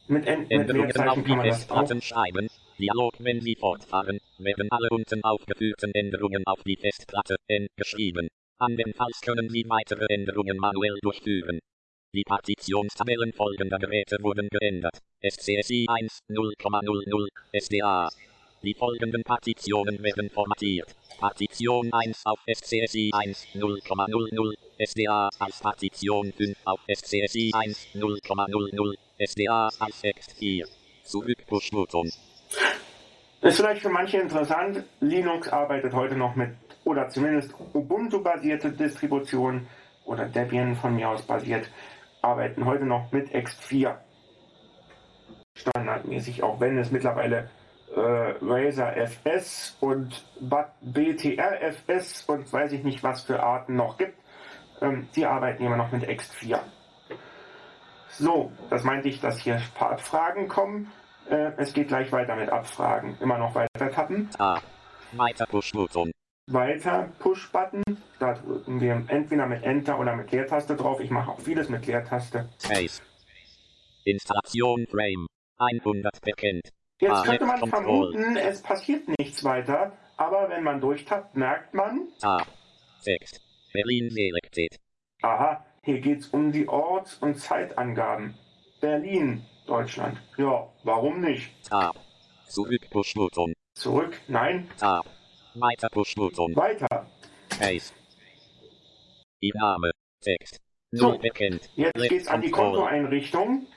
Mit, mit Änderungen auf die. Festplatten schreiben. Dialog, wenn Sie fortfahren, werden alle unten aufgeführten Änderungen auf die Festplatte N geschrieben. Andernfalls können Sie weitere Änderungen manuell durchführen. Die Partitionstabellen folgender Geräte wurden geändert. SCSI 1 0,00 SDA. Die folgenden Partitionen werden formatiert. Partition 1 auf SCSI 1 0,00 SDA als Partition 5 auf SCSI 1 0,00 SDA als Ext 4. Zurück Push-Button. Ist vielleicht für manche interessant. Linux arbeitet heute noch mit, oder zumindest Ubuntu-basierte Distributionen oder Debian von mir aus basiert, arbeiten heute noch mit X4. Standardmäßig, auch wenn es mittlerweile äh, Razer FS und BTR FS und weiß ich nicht was für Arten noch gibt. Ähm, die arbeiten immer noch mit X4. So, das meinte ich, dass hier ein paar Abfragen kommen. Äh, es geht gleich weiter mit Abfragen. Immer noch weiter tappen. Tab. Weiter Push-Button. Weiter Push-Button. Da drücken wir entweder mit Enter oder mit Leertaste drauf. Ich mache auch vieles mit Leertaste. Space. Installation Frame. 100 bekannt. Jetzt könnte man vermuten, es passiert nichts weiter. Aber wenn man durchtappt, merkt man, Tab. Text. Berlin selected. aha, hier geht's um die Orts- und Zeitangaben. Berlin, Deutschland. Ja, warum nicht? Tab. Zurück Push-Button. Zurück, nein, Tab. Weiter Push-Button. weiter. Space. Ihr Name. Text. So, bekannt. Jetzt Left geht's an die. Kontoeinrichtung.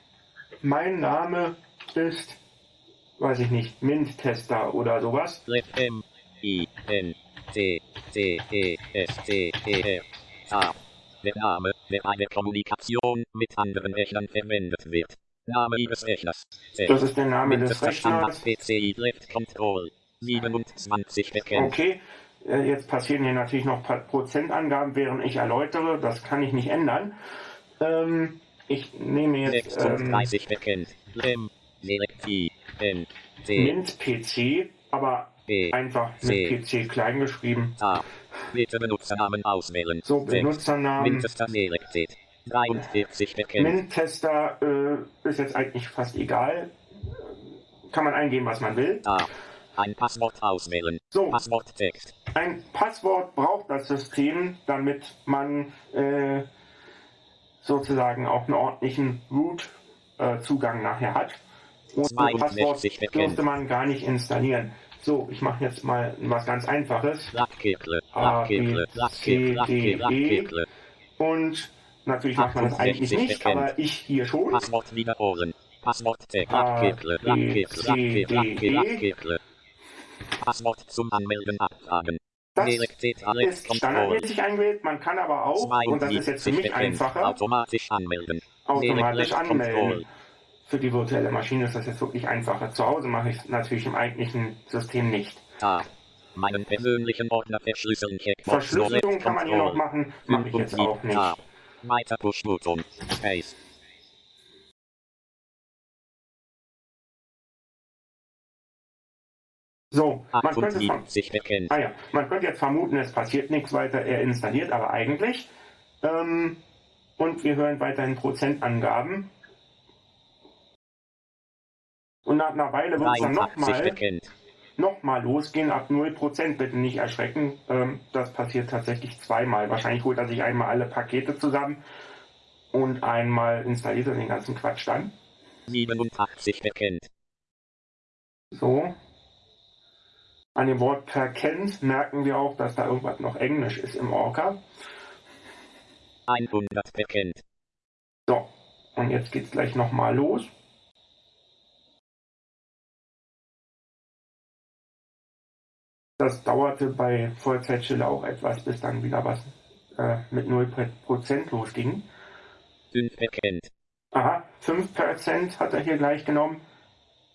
Mein Name ist, weiß ich nicht, Mint-Tester oder sowas. Left M. I. N. T. T. E. S. T. E. R. Tab. Der Name, der eine Kommunikation mit anderen Rechnern verwendet wird. Name Ihres Rechners. Das ist der Name des Mindester Standard Rechners. PCI Left Control. 27 bekannt. Okay, äh, jetzt passieren hier natürlich noch ein paar Prozentangaben, während ich erläutere. Das kann ich nicht ändern. Ähm, ich nehme jetzt ähm, 36 bekannt. Lem. Selektiv. N. T. Mint-PC, aber B. einfach C. mit PC klein geschrieben. Tab. Bitte Benutzernamen auswählen. So. Benutzernamen. Selekted. 43 bekannt. Mint-Tester äh, ist jetzt eigentlich fast egal. Kann man eingeben, was man will. Tab. Ein Passwort auswählen. So. Passworttext. Ein Passwort braucht das System, damit man äh, sozusagen auch einen ordentlichen Root-Zugang nachher hat. Und ein Passwort 62 bekannt. dürfte man gar nicht installieren. So, ich mache jetzt mal was ganz Einfaches. Lackkekle. A, Lackkekle. B, Lackkekle. C, D, E. Und natürlich macht man das eigentlich 68 nicht, aber ich hier schon. Passwort wiederholen. Lackkekle. C. D. E. Passwort zum Anmelden abfragen. Das ist standardmäßig eingewählt. Man kann aber auch, und das ist jetzt für 72 mich einfacher, Automatisch anmelden. automatisch anmelden. Für die virtuelle Maschine ist das jetzt wirklich einfacher. Zu Hause mache ich es natürlich im eigentlichen System nicht. Tab. Meinen persönlichen Ordner verschlüsseln. Checkbox. Verschlüsselung kann man hier noch machen, mache ich jetzt auch nicht. Tab. Weiter Push-Button. Space. So, man könnte, ver 78 bekannt. ah ja, man könnte jetzt vermuten, es passiert nichts weiter, er installiert aber eigentlich. Ähm, und wir hören weiterhin Prozentangaben. Und nach einer Weile wird es dann 83 nochmal nochmal losgehen ab 0%. Bitte nicht erschrecken. Ähm, das passiert tatsächlich zweimal. Wahrscheinlich holt er sich einmal alle Pakete zusammen und einmal installiert er den ganzen Quatsch dann. 87 bekennt. So. An dem Wort verkennt merken wir auch, dass da irgendwas noch Englisch ist im Orca. 100 bekennt. So. Und jetzt geht's gleich nochmal los. Das dauerte bei Vollzeitstelle auch etwas, bis dann wieder was äh, mit 0% losging. 5 bekennt. Aha, 5% hat er hier gleich genommen.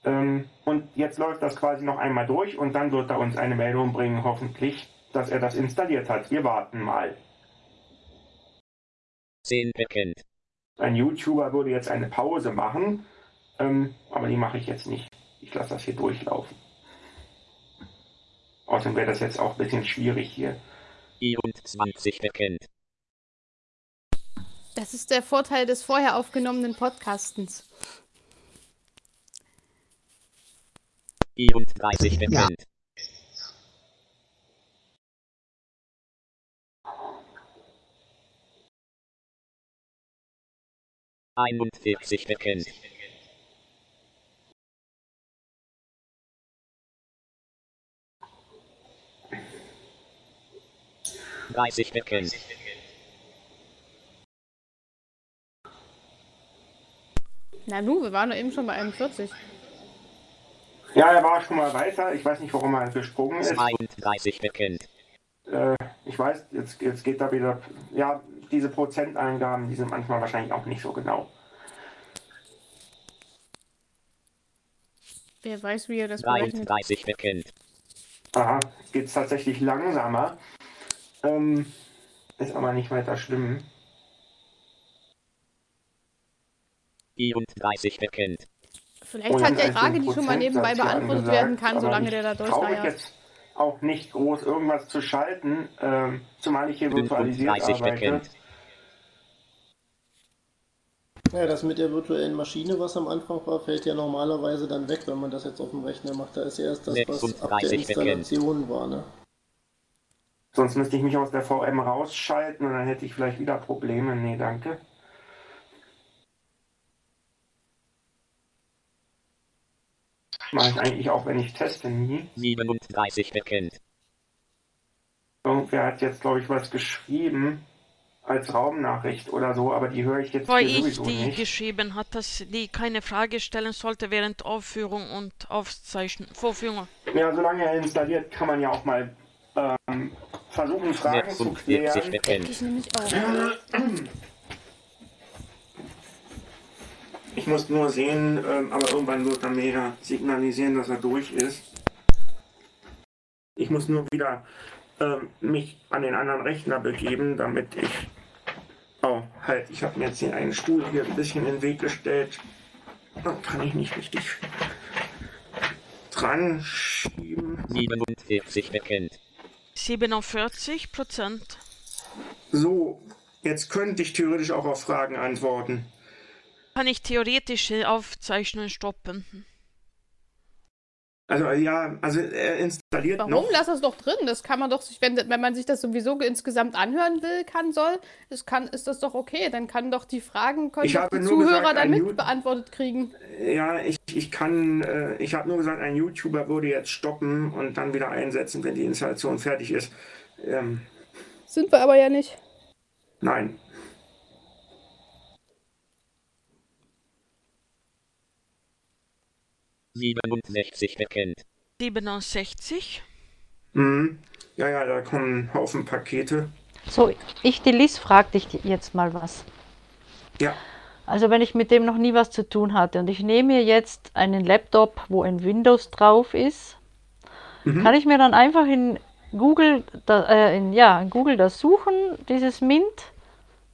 Ähm, und jetzt läuft das quasi noch einmal durch und dann wird er uns eine Meldung bringen, hoffentlich, dass er das installiert hat. Wir warten mal. 10 bekennt. Ein YouTuber würde jetzt eine Pause machen, ähm, aber die mache ich jetzt nicht. Ich lasse das hier durchlaufen. Außerdem wäre das jetzt auch ein bisschen schwierig hier. 24 bekennt. Das ist der Vorteil des vorher aufgenommenen Podcastens. 34 bekennt. Einundvierzig bekennt. Dreißig bekennt. Na nu, wir waren doch eben schon bei 41. Ja, er war schon mal weiter. Ich weiß nicht, warum er gesprungen ist. 32 bekennt. Äh, ich weiß, jetzt, jetzt geht da wieder. Ja, diese Prozenteingaben, die sind manchmal wahrscheinlich auch nicht so genau. Wer weiß, wie er das berechnet. 33 bekennt. Aha, geht es tatsächlich langsamer. Ähm, ist aber nicht weiter schlimm. 34 bekennt. Vielleicht Und hat ja als Frage, die schon mal nebenbei beantwortet angesagt, werden kann, solange der da traue mich durchleiert. jetzt auch nicht groß irgendwas zu schalten, ähm, zumal ich hier virtualisiert 35 arbeite. Ja, das mit der virtuellen Maschine, was am Anfang war, fällt ja normalerweise dann weg, wenn man das jetzt auf dem Rechner macht. Da ist ja erst das, was ab der 36 bekennt. Installation war, ne? Sonst müsste ich mich aus der VM rausschalten und dann hätte ich vielleicht wieder Probleme. Nee, danke. Mache ich eigentlich auch, wenn ich teste, nie. 37 bekennt. Irgendwer hat jetzt, glaube ich, was geschrieben als Raumnachricht oder so, aber die höre ich jetzt Weil hier ich sowieso die nicht. geschrieben hat, dass die keine Frage stellen sollte während Aufführung und Aufzeichnen, Vorführung. Ja, solange er installiert, kann man ja auch mal ähm, versuchen, Fragen zu 46 klären. Ich nämlich auch. Ich muss nur sehen, ähm, aber irgendwann wird er mir signalisieren, dass er durch ist. Ich muss nur wieder ähm, mich an den anderen Rechner begeben, damit ich... Oh, halt, ich habe mir jetzt hier einen Stuhl hier ein bisschen in den Weg gestellt. Dann kann ich nicht richtig dran schieben. 47 bekennt. 47 Prozent. So, jetzt könnte ich theoretisch auch auf Fragen antworten. Kann ich theoretische Aufzeichnungen stoppen? Also ja, also er installiert Warum? noch. Lass das doch drin. Das kann man doch, sich, wenn, wenn man sich das sowieso insgesamt anhören will, kann, soll, ist, kann, ist das doch okay. Dann kann doch die Fragen, können Ich doch habe die nur Zuhörer gesagt, dann mit beantwortet kriegen. Ja, ich, ich kann, äh, ich habe nur gesagt, ein YouTuber würde jetzt stoppen und dann wieder einsetzen, wenn die Installation fertig ist. Ähm, Sind wir aber ja nicht. nein. Siebenundsechzig bekennt. 67. Mhm. Ja, ja, da kommen ein Haufen Pakete. So, ich, die Liz, frag dich jetzt mal was. Ja, Also wenn ich mit dem noch nie was zu tun hatte und ich nehme mir jetzt einen Laptop, wo ein Windows drauf ist, Mhm. kann ich mir dann einfach in Google, da, äh, in, ja, in Google das suchen, dieses Mint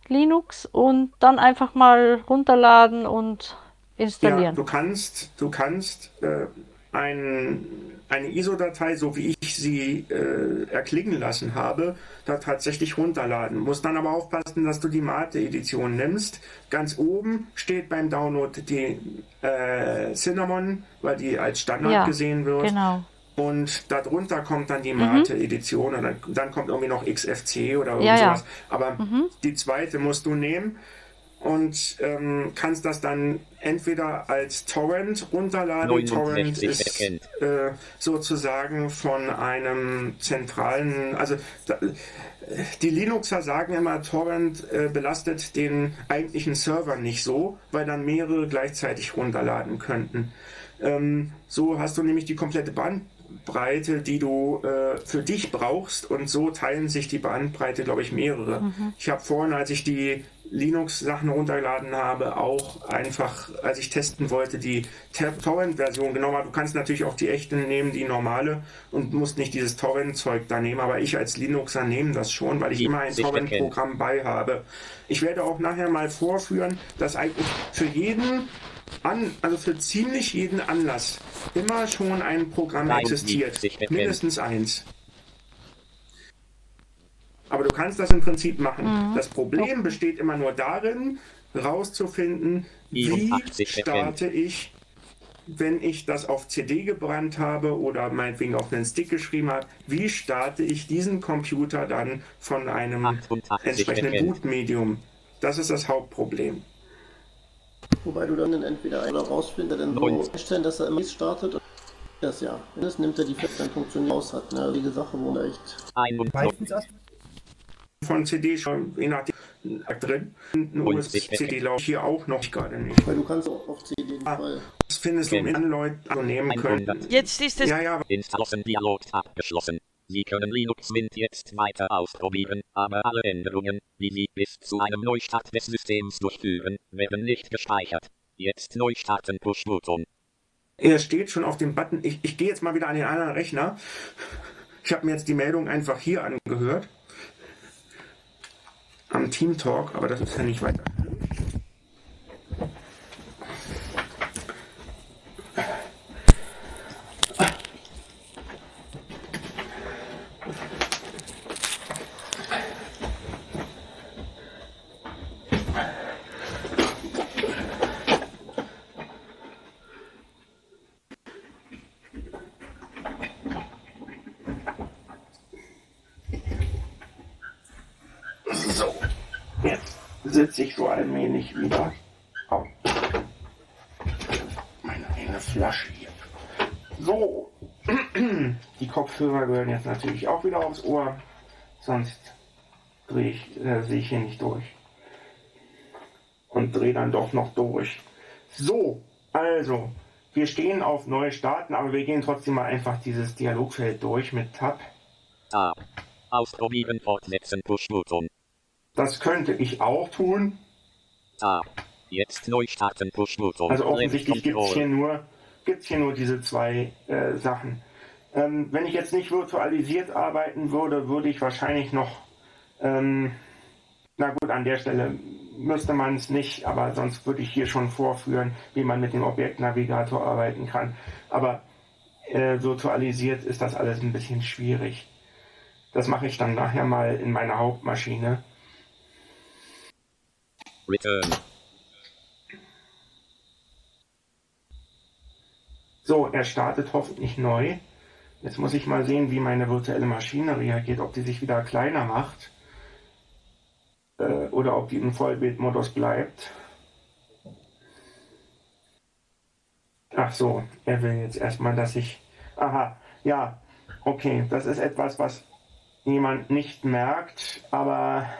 Linux und dann einfach mal runterladen und ja installieren. du kannst, du kannst äh, ein, eine ISO-Datei, so wie ich sie äh, erklingen lassen habe, da tatsächlich runterladen. Musst dann aber aufpassen, dass du die Mate-Edition nimmst. Ganz oben steht beim Download die äh, Cinnamon, weil die als Standard Ja, gesehen wird. Genau. und darunter kommt dann die Mate-Edition und dann, dann kommt irgendwie noch XFC oder Ja, ja. sowas. Aber die zweite musst du nehmen und ähm, kannst das dann entweder als Torrent runterladen. 69 Torrent ist äh, sozusagen von einem zentralen, also da, die Linuxer sagen immer, Torrent äh, belastet den eigentlichen Server nicht so, weil dann mehrere gleichzeitig runterladen könnten. Ähm, so hast du nämlich die komplette Bandbreite, die du äh, für dich brauchst und so teilen sich die Bandbreite, glaube ich, mehrere. Ich habe vorhin, als ich die Linux-Sachen runtergeladen habe, auch einfach, als ich testen wollte, die Tor- Torrent-Version genommen. Du kannst natürlich auch die echten nehmen, die normale und musst nicht dieses Torrent-Zeug da nehmen, aber ich als Linuxer nehme das schon, weil ich immer ein Torrent-Programm bei habe. Ich werde auch nachher mal vorführen, dass eigentlich für jeden an, also für ziemlich jeden Anlass immer schon ein Programm Nein, existiert. Mindestens eins. Aber du kannst das im Prinzip machen. Das Problem besteht immer nur darin, rauszufinden, wie 84 starte ich, wenn ich das auf CD gebrannt habe oder meinetwegen auf einen Stick geschrieben habe, wie starte ich diesen Computer dann von einem 88 entsprechenden. Bootmedium. Das ist das Hauptproblem. Wobei du dann entweder ein- oder rausfindest, dann so einstellen, dass er immer startet. Und das ja. Wenn es nimmt er die fest, dann funktioniert aus hat. Ne? Die Sache, wo man echt. 91 Meistens erst Von CD schon, je nachdem, drin. Eine Und USB-CD ich hier auch noch gerade nicht. Weil du kannst auch auf CD den Ah. Fall. Das findest du mit anderen Leuten so nehmen können. 100. Jetzt ist es Ja, ja, Installationen Dialog abgeschlossen. Sie können Linux Mint jetzt weiter ausprobieren, aber alle Änderungen, die Sie bis zu einem Neustart des Systems durchführen, werden nicht gespeichert. Jetzt neu starten Push-Button. Er steht schon auf dem Button. Ich, ich gehe jetzt mal wieder an den anderen Rechner. Ich habe mir jetzt die Meldung einfach hier angehört. Am Team Talk, aber das ist ja nicht weiter. So, jetzt sitze ich so allmählich wieder. Au. Meine eine Flasche hier. So, die Kopfhörer gehören jetzt natürlich auch wieder aufs Ohr, sonst drehe ich, äh, sehe ich hier nicht durch. Und drehe dann doch noch durch. So, also, wir stehen auf Neue Starten, aber wir gehen trotzdem mal einfach dieses Dialogfeld durch mit Tab. Tab. Ausprobieren fortsetzen Push-Button. Das könnte ich auch tun. Tab. Jetzt neu starten Push-Button. Also offensichtlich gibt es hier nur, gibt's hier nur diese zwei äh, Sachen. Ähm, wenn ich jetzt nicht virtualisiert arbeiten würde, würde ich wahrscheinlich noch, ähm, na gut, an der Stelle müsste man es nicht, aber sonst würde ich hier schon vorführen, wie man mit dem Objektnavigator arbeiten kann. Aber äh, virtualisiert ist das alles ein bisschen schwierig. Das mache ich dann nachher mal in meiner Hauptmaschine. Return. So, er startet hoffentlich neu. Jetzt muss ich mal sehen, wie meine virtuelle Maschine reagiert, ob die sich wieder kleiner macht äh, oder ob die im Vollbildmodus bleibt. Ach so, er will jetzt erstmal, dass ich... Aha, ja, okay, das ist etwas, was jemand nicht merkt, aber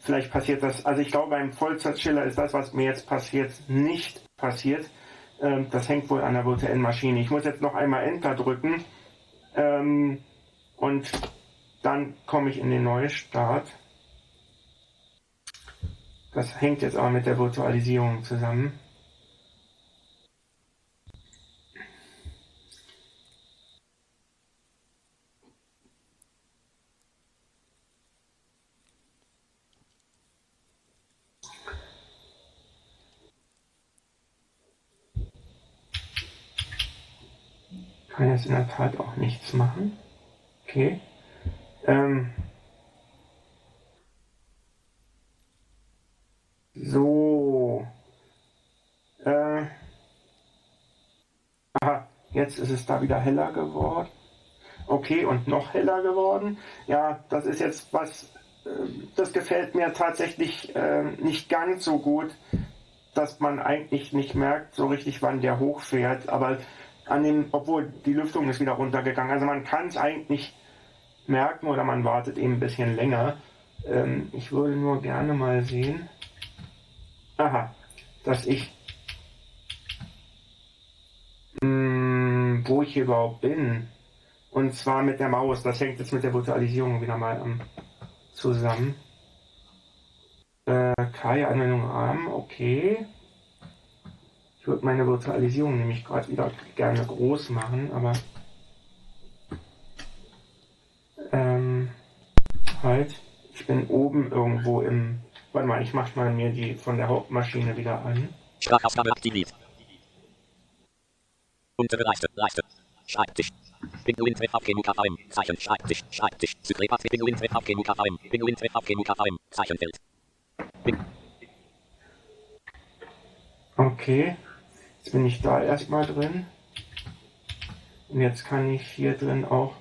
vielleicht passiert das... Also ich glaube, beim Vollzeitschiller ist das, was mir jetzt passiert, nicht passiert. Ähm, das hängt wohl an der virtuellen Maschine. Ich muss jetzt noch einmal Enter drücken ähm, und dann komme ich in den Neustart. Das hängt jetzt aber mit der Virtualisierung zusammen. Jetzt in der Tat auch nichts machen. Okay. Ähm. So. Äh. Aha, jetzt ist es da wieder heller geworden. Okay, und noch heller geworden. Ja, das ist jetzt was, äh, das gefällt mir tatsächlich äh, nicht ganz so gut, dass man eigentlich nicht merkt so richtig, wann der hochfährt. Aber an dem, obwohl die Lüftung ist wieder runtergegangen. Also man kann es eigentlich merken oder man wartet eben ein bisschen länger. Ähm, ich würde nur gerne mal sehen, aha, dass ich, mh, hm, wo ich überhaupt bin. Und zwar mit der Maus. Das hängt jetzt mit der Virtualisierung wieder mal um, zusammen. Äh, Kai-Anwendung arm, okay. Ich würde meine Virtualisierung nämlich gerade wieder gerne groß machen, aber ähm, halt, ich bin oben irgendwo im. Warte mal, ich mach mal mir die von der Hauptmaschine wieder an. Sprachausgabe aktiviert. Untere Leiste, Leiste. Schreibtisch. Pinguin Treff auf GNU-KVM. Zeichen. Schreibtisch. Schreibtisch. Zyprepat Pinguin Treff auf GNU-KVM. Pinguin Treff auf GNU-KVM. Zeichenfeld. Ping. Okay. Jetzt bin ich da erstmal drin. Und jetzt kann ich hier drin auch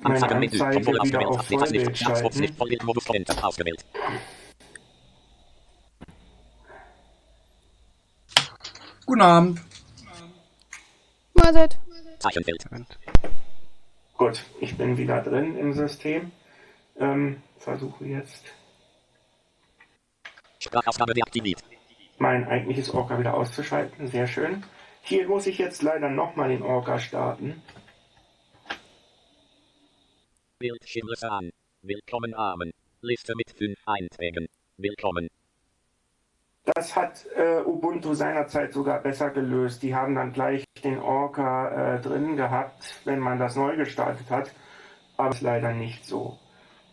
meine Anzeige wieder auf Vollbild schalten. Vollbildmodus ausgewählt. Guten Abend. Mahlzeit. Zeichenfeld. Gut, ich bin wieder drin im System. Ähm, versuche jetzt Sprachausgabe deaktiviert. Mein eigentliches Orca wieder auszuschalten. Sehr schön. Hier muss ich jetzt leider nochmal den Orca starten. Bildschirmliste an. Willkommen Armen. Liste mit fünf Einträgen. Willkommen. Das hat äh, Ubuntu seinerzeit sogar besser gelöst. Die haben dann gleich den Orca äh, drin gehabt, wenn man das neu gestartet hat. Aber ist leider nicht so.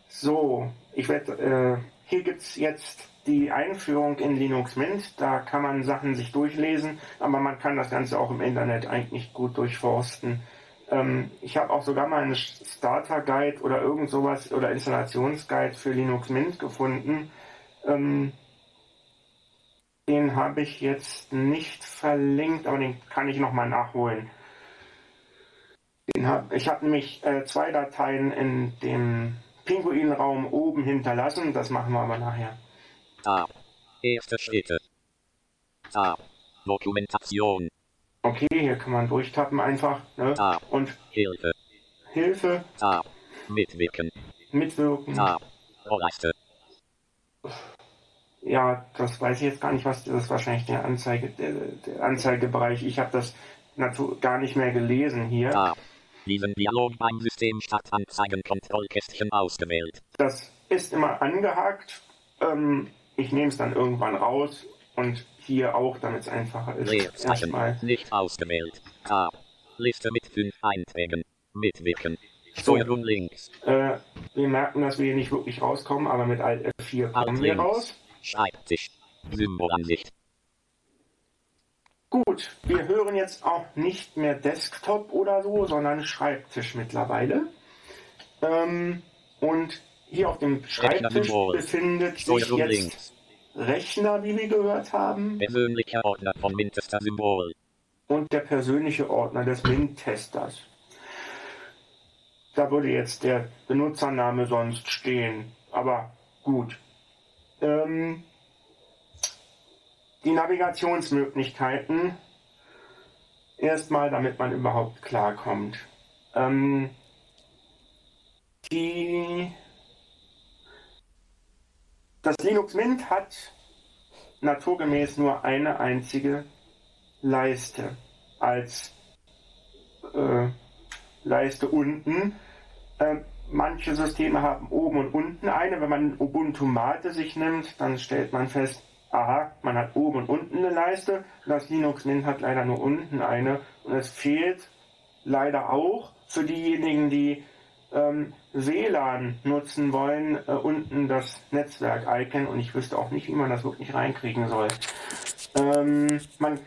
So, ich werde, äh, hier gibt's jetzt die Einführung in Linux Mint. Da kann man Sachen sich durchlesen, aber man kann das Ganze auch im Internet eigentlich gut durchforsten. Ähm, ich habe auch sogar mal einen Starter Guide oder irgend sowas oder Installationsguide für Linux Mint gefunden. Ähm, den habe ich jetzt nicht verlinkt, aber den kann ich nochmal nachholen. Hab, ich habe nämlich äh, zwei Dateien in dem Pinguinraum oben hinterlassen. Das machen wir aber nachher. Tab. Erste Schritte. Tab. Dokumentation. Okay, hier kann man durchtappen einfach. Ne? Tab. Und Hilfe. Hilfe, Tab. Mitwirken. mitwirken. Tab. Rohrleiste. Ja, das weiß ich jetzt gar nicht, was das ist wahrscheinlich der Anzeige, der, der Anzeigebereich. Ich habe das gar nicht mehr gelesen hier. Tab. Diesen Dialog beim System Startanzeigen Kontrollkästchen ausgewählt. Das ist immer angehakt. Ähm, ich nehme es dann irgendwann raus und hier auch, damit es einfacher ist. Leerzeichen. Nicht ausgewählt. Tab. Liste mit fünf Einträgen. Mitwirken. Steuerung links. Äh, wir merken, dass wir hier nicht wirklich rauskommen, aber mit Alt F4 Alt kommen wir links. raus. Schreibtisch. Symbolansicht. Gut, wir hören jetzt auch nicht mehr Desktop oder so, sondern Schreibtisch mittlerweile. Ähm, und hier auf dem Schreibtisch befindet sich jetzt. Rechner, wie wir gehört haben, Persönlicher Ordner von Mintester Symbol. und der persönliche Ordner des Mint-Testers. Da würde jetzt der Benutzername sonst stehen, aber gut. Ähm, die Navigationsmöglichkeiten. Erstmal, damit man überhaupt klarkommt. Ähm, die, das Linux Mint hat naturgemäß nur eine einzige Leiste als äh, Leiste unten. Ähm, manche Systeme haben oben und unten eine. Wenn man Ubuntu Mate sich nimmt, dann stellt man fest, aha, man hat oben und unten eine Leiste. Das Linux Mint hat leider nur unten eine. Und es fehlt leider auch für diejenigen, die ähm, WLAN nutzen wollen, äh, unten das Netzwerk-Icon. Und ich wüsste auch nicht, wie man das wirklich reinkriegen soll. Ähm, man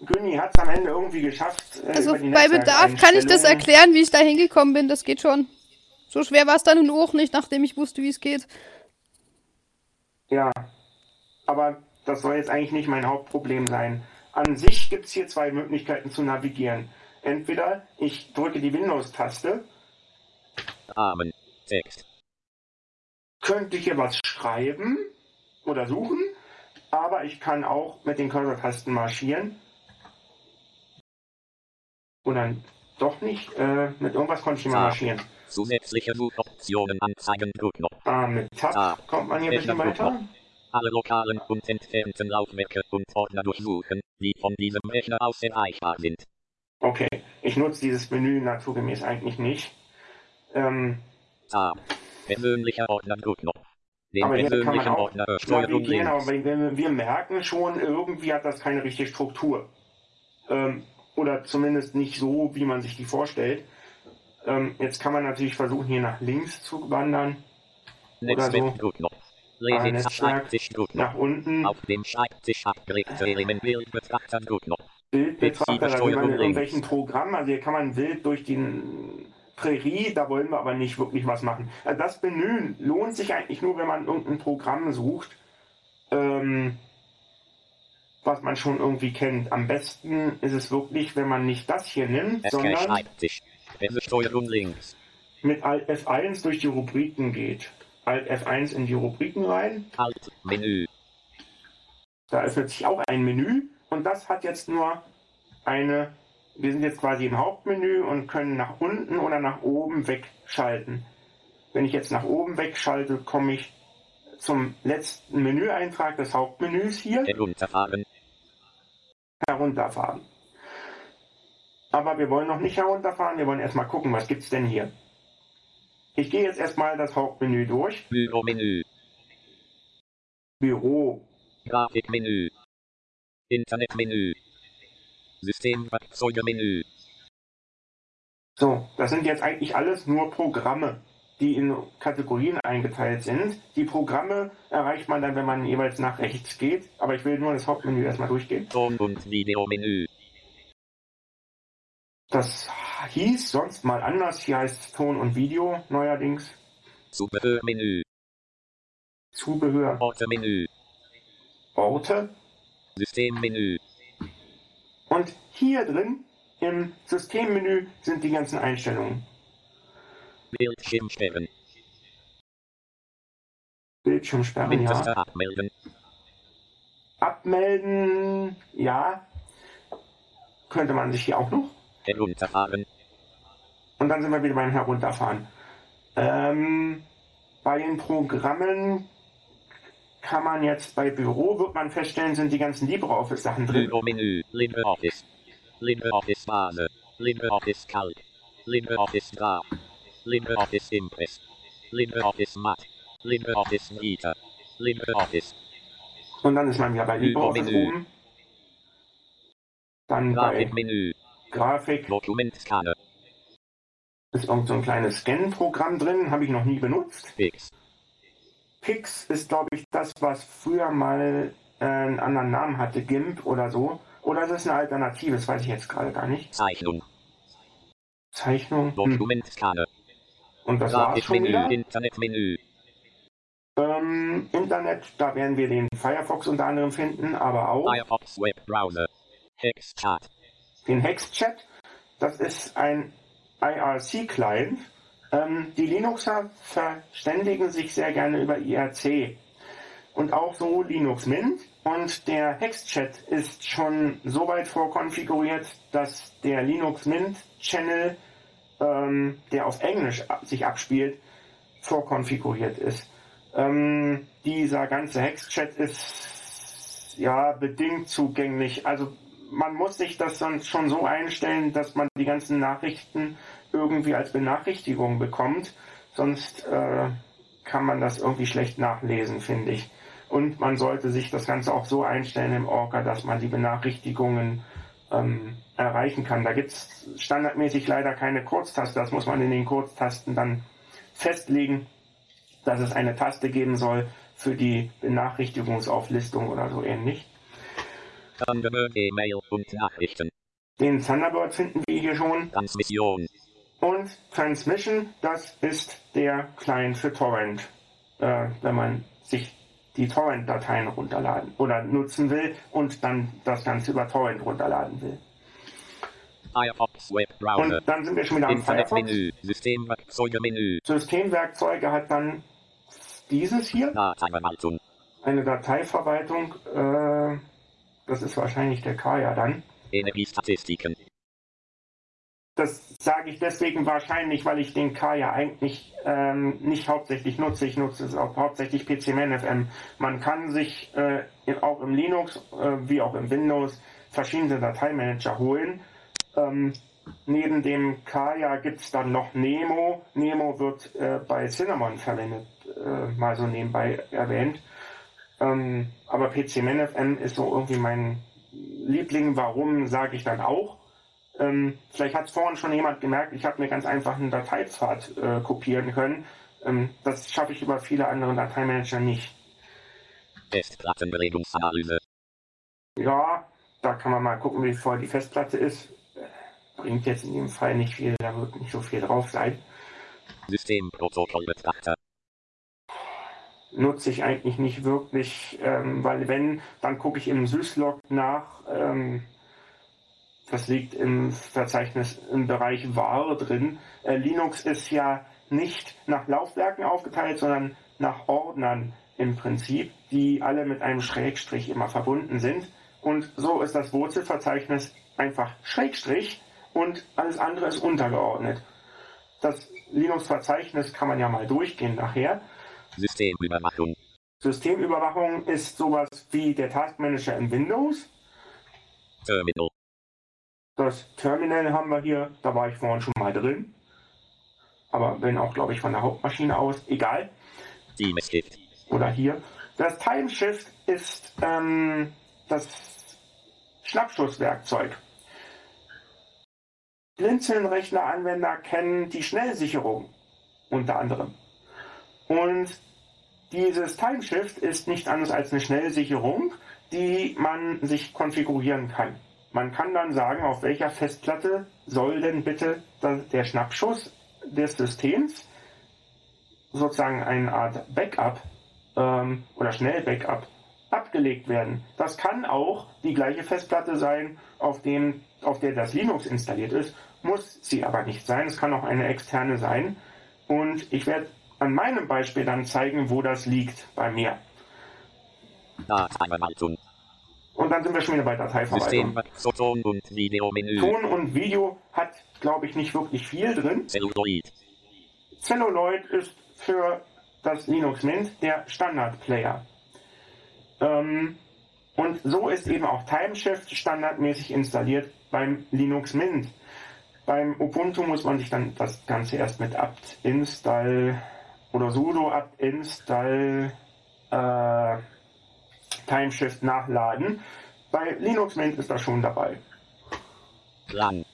Günni hat es am Ende irgendwie geschafft. Äh, Also bei Bedarf kann ich das erklären, wie ich da hingekommen bin. Das geht schon. So schwer war es dann auch nicht, nachdem ich wusste, wie es geht. Ja, aber das soll jetzt eigentlich nicht mein Hauptproblem sein. An sich gibt es hier zwei Möglichkeiten zu navigieren. Entweder ich drücke die Windows-Taste, Rahmen. Text. könnte hier was schreiben oder suchen, aber ich kann auch mit den Cursor-Tasten marschieren. Oder doch nicht, äh, mit irgendwas konnte ich immer Ah. marschieren. Zusätzliche Suchoptionen anzeigen. Druckknopf. Ah, mit Tab Ah. kommt man hier ein bisschen weiter. Alle lokalen und entfernten Laufwerke und Ordner durchsuchen, die von diesem Rechner aus erreichbar sind. Okay, ich nutze dieses Menü naturgemäß eigentlich nicht. Ähm, Tab. Persönlicher Ordner Druckknopf. Den aber hier kann man persönlichen auch Ordner Steuerung navigieren, aber wir, wir merken schon, irgendwie hat das keine richtige Struktur. Ähm, oder zumindest nicht so, wie man sich die vorstellt. Ähm, jetzt kann man natürlich versuchen, hier nach links zu wandern, oder so. Netzwerk Druckknopf. Netzwerk. Schreibtisch nach unten, Auf dem Schreibtisch abgelegte Element Bildbetrachter Druckknopf. Bildbetrachter, da will man in irgendwelchen Programmen, also hier kann man wild durch die Prärie, da wollen wir aber nicht wirklich was machen. Also das Menü lohnt sich eigentlich nur, wenn man irgendein Programm sucht, ähm, was man schon irgendwie kennt. Am besten ist es wirklich, wenn man nicht das hier nimmt, sondern mit Alt F1 durch die Rubriken geht. Alt F1 in die Rubriken rein, Alt. Menü. Da öffnet sich auch ein Menü und das hat jetzt nur eine, wir sind jetzt quasi im Hauptmenü und können nach unten oder nach oben wegschalten. Wenn ich jetzt nach oben wegschalte, komme ich zum letzten Menüeintrag des Hauptmenüs hier, Herunterfahren. herunterfahren. Aber wir wollen noch nicht herunterfahren, wir wollen erstmal gucken, was gibt's denn hier. Ich gehe jetzt erstmal das Hauptmenü durch. Büromenü. Büro, Grafikmenü. Internetmenü. Systemwerkzeugemenü. So, das sind jetzt eigentlich alles nur Programme, die in Kategorien eingeteilt sind. Die Programme erreicht man dann, wenn man jeweils nach rechts geht. Aber ich will nur das Hauptmenü erstmal durchgehen. Ton- und Videomenü. Das hieß sonst mal anders. Hier heißt Ton und Video neuerdings. Zubehörmenü. Zubehör, Ortemenü. Orte. Systemmenü. Und hier drin im Systemmenü sind die ganzen Einstellungen. Bildschirmsperren. Bildschirmsperren, ja. Winterster abmelden. Abmelden, ja. Könnte man sich hier auch noch. Herunterfahren. Und dann sind wir wieder beim Herunterfahren. Ähm, bei den Programmen kann man jetzt bei Büro, wird man feststellen, sind die ganzen LibreOffice-Sachen drin. Büromenü. LibreOffice. LibreOffice Base. LibreOffice Calc. LibreOffice Graph. LibreOffice Impress. LibreOffice Math. LibreOffice Vita. LibreOffice. Und dann ist man wieder bei LibreOffice Menü. oben. Dann Grafikmenü. Grafik Dokumentscanner. Ist irgend so ein kleines Scan-Programm drin, habe ich noch nie benutzt. Pix. Pix ist, glaube ich, das, was früher mal äh, einen anderen Namen hatte, GIMP oder so. Oder ist es eine Alternative? Das weiß ich jetzt gerade gar nicht. Zeichnung. Zeichnung. Hm. Dokumentscanner. Und das war's schon wieder. Internetmenü. Ähm, Internet, da werden wir den Firefox unter anderem finden, aber auch Firefox Webbrowser. Hexchat. den Hexchat. Das ist ein IRC-Client. Ähm, die Linuxer verständigen sich sehr gerne über IRC. Und auch so Linux Mint. Und der Hexchat ist schon so weit vorkonfiguriert, dass der Linux Mint Channel, ähm, der auf Englisch sich abspielt, vorkonfiguriert ist. Ähm, dieser ganze Hexchat ist ja bedingt zugänglich. Also man muss sich das dann schon so einstellen, dass man die ganzen Nachrichten irgendwie als Benachrichtigung bekommt. Sonst äh, kann man das irgendwie schlecht nachlesen, finde ich. Und man sollte sich das Ganze auch so einstellen im Orca, dass man die Benachrichtigungen ähm, erreichen kann. Da gibt's standardmäßig leider keine Kurztaste. Das muss man in den Kurztasten dann festlegen, dass es eine Taste geben soll für die Benachrichtigungsauflistung oder so ähnlich. Thunderbird E-Mail und Nachrichten. Den Thunderbird finden wir hier schon. Transmission. Und Transmission, das ist der Client für Torrent. Äh, wenn man sich die Torrent-Dateien runterladen oder nutzen will und dann das Ganze über Torrent runterladen will. Firefox Webbrowser. Und dann sind wir schon wieder am Firefox. Systemwerkzeuge Menü. Systemwerkzeuge hat dann dieses hier, Dateiverwaltung. eine Dateiverwaltung. Äh, das ist wahrscheinlich der Kaya dann. Energiestatistiken. Das sage ich deswegen wahrscheinlich, weil ich den Kaya eigentlich ähm, nicht hauptsächlich nutze. Ich nutze es auch hauptsächlich PCManFM. Man kann sich äh, auch im Linux äh, wie auch im Windows verschiedene Dateimanager holen. Ähm, neben dem Kaya gibt es dann noch Nemo. Nemo wird äh, bei Cinnamon verwendet, äh, mal so nebenbei erwähnt. Ähm, aber PCManFM ist so irgendwie mein Liebling. Warum, sage ich dann auch. Ähm, vielleicht hat es vorhin schon jemand gemerkt, ich habe mir ganz einfach einen Dateipfad äh, kopieren können. Ähm, das schaffe ich über viele andere Dateimanager nicht. Festplattenbelegungsanalyse. Ja, da kann man mal gucken, wie voll die Festplatte ist. Bringt jetzt in dem Fall nicht viel, da wird nicht so viel drauf sein. Systemprotokollbetrachter. Nutze ich eigentlich nicht wirklich, ähm, weil wenn, dann gucke ich im Syslog nach. Ähm, das liegt im Verzeichnis im Bereich var drin. Äh, Linux ist ja nicht nach Laufwerken aufgeteilt, sondern nach Ordnern im Prinzip, die alle mit einem Schrägstrich immer verbunden sind. Und so ist das Wurzelverzeichnis einfach Schrägstrich und alles andere ist untergeordnet. Das Linux-Verzeichnis kann man ja mal durchgehen nachher. Systemüberwachung. Systemüberwachung ist sowas wie der Taskmanager im Windows. Terminal. Das Terminal haben wir hier, da war ich vorhin schon mal drin. Aber bin auch, glaube ich, von der Hauptmaschine aus. Egal. Timeshift. Oder hier. Das Timeshift ist ähm, das Schnappschusswerkzeug. Blinzeln-Rechner-Anwender kennen die Schnellsicherung unter anderem. Und dieses Timeshift ist nicht anders als eine Schnellsicherung, die man sich konfigurieren kann. Man kann dann sagen, auf welcher Festplatte soll denn bitte der Schnappschuss des Systems sozusagen eine Art Backup ähm, oder Schnell-Backup abgelegt werden. Das kann auch die gleiche Festplatte sein, auf, dem, auf der das Linux installiert ist, muss sie aber nicht sein. Es kann auch eine externe sein. Und ich werde an meinem Beispiel dann zeigen, wo das liegt bei mir. Dateiverwaltung. Und dann sind wir schon wieder bei Dateiverwaltung. System, Ton und Videomenü. Ton und Video hat, glaube ich, nicht wirklich viel drin. Celluloid. Celluloid ist für das Linux Mint der Standard-Player. Ähm, und so ist eben auch Timeshift standardmäßig installiert beim Linux Mint. Beim Ubuntu muss man sich dann das Ganze erst mit apt install oder sudo apt install äh, Timeshift nachladen. Bei Linux Mint ist das schon dabei. Klang.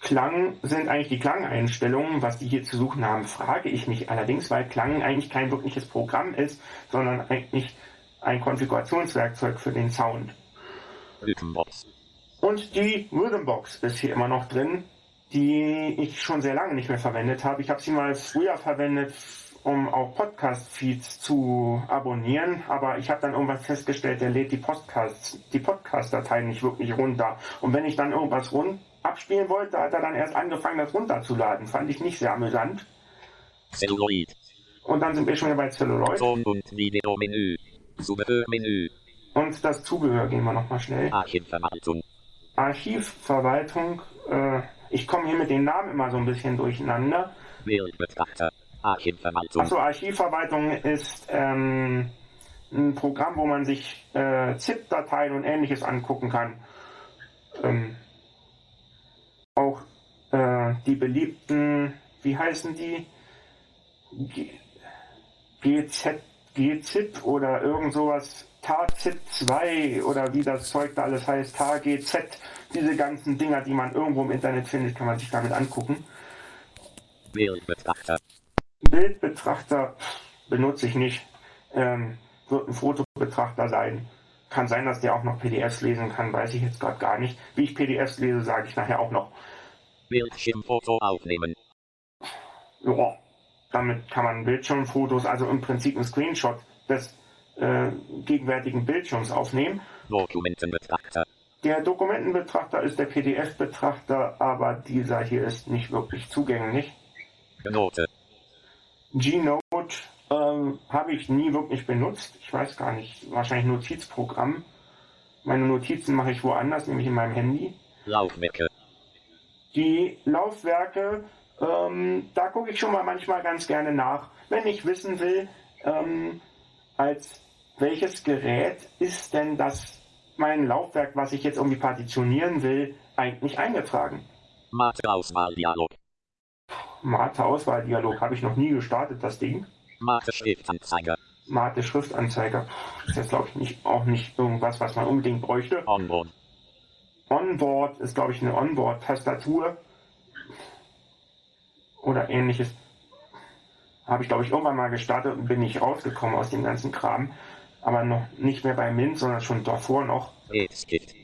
Klang sind eigentlich die Klangeinstellungen. Was die hier zu suchen haben, frage ich mich allerdings, weil Klang eigentlich kein wirkliches Programm ist, sondern eigentlich ein Konfigurationswerkzeug für den Sound. Rhythmbox. Und die Rhythmbox ist hier immer noch drin, die ich schon sehr lange nicht mehr verwendet habe. Ich habe sie mal früher verwendet, um auch Podcast-Feeds zu abonnieren, aber ich habe dann irgendwas festgestellt, der lädt die Podcasts, die Podcast-Dateien nicht wirklich runter. Und wenn ich dann irgendwas rund abspielen wollte, hat er dann erst angefangen, das runterzuladen. Fand ich nicht sehr amüsant. Celluloid. Und dann sind wir schon wieder bei Celluloid. Ton und Videomenü. Zubehörmenü. Und das Zubehör gehen wir nochmal schnell. Archivverwaltung. Archivverwaltung. Äh, ich komme hier mit den Namen immer so ein bisschen durcheinander. Bildbetrachter. Archivverwaltung. Achso, Archivverwaltung ist ähm, ein Programm, wo man sich äh, ZIP-Dateien und ähnliches angucken kann. Ähm, auch äh, die beliebten, wie heißen die? G GZ, GZIP oder irgend sowas, TAZIP 2 oder wie das Zeug da alles heißt, TGZ, diese ganzen Dinger, die man irgendwo im Internet findet, kann man sich damit angucken. Bildbetrachter. Bildbetrachter benutze ich nicht. Ähm, wird ein Fotobetrachter sein. Kann sein, dass der auch noch PDFs lesen kann, weiß ich jetzt gerade gar nicht. Wie ich PDFs lese, sage ich nachher auch noch. Bildschirmfoto aufnehmen. Ja, damit kann man Bildschirmfotos, also im Prinzip ein Screenshot des äh, gegenwärtigen Bildschirms aufnehmen. Dokumentenbetrachter. Der Dokumentenbetrachter ist der PDF-Betrachter, aber dieser hier ist nicht wirklich zugänglich. Note. Gnote ähm, habe ich nie wirklich benutzt. Ich weiß gar nicht, wahrscheinlich Notizprogramm. Meine Notizen mache ich woanders, nämlich in meinem Handy. Laufwerke. Die Laufwerke, ähm, da gucke ich schon mal manchmal ganz gerne nach, wenn ich wissen will, ähm, als welches Gerät ist denn das mein Laufwerk, was ich jetzt irgendwie partitionieren will, eigentlich eingetragen. Mate-Auswahldialog. Mate-Auswahldialog habe ich noch nie gestartet, das Ding. Mate-Schriftanzeiger. Mate-Schriftanzeiger. Ist jetzt, glaube ich, nicht, auch nicht irgendwas, was man unbedingt bräuchte. Onboard. Onboard ist, glaube ich, eine Onboard-Tastatur. Oder ähnliches. Habe ich, glaube ich, irgendwann mal gestartet und bin nicht rausgekommen aus dem ganzen Kram. Aber noch nicht mehr bei Mint, sondern schon davor noch. Redshift.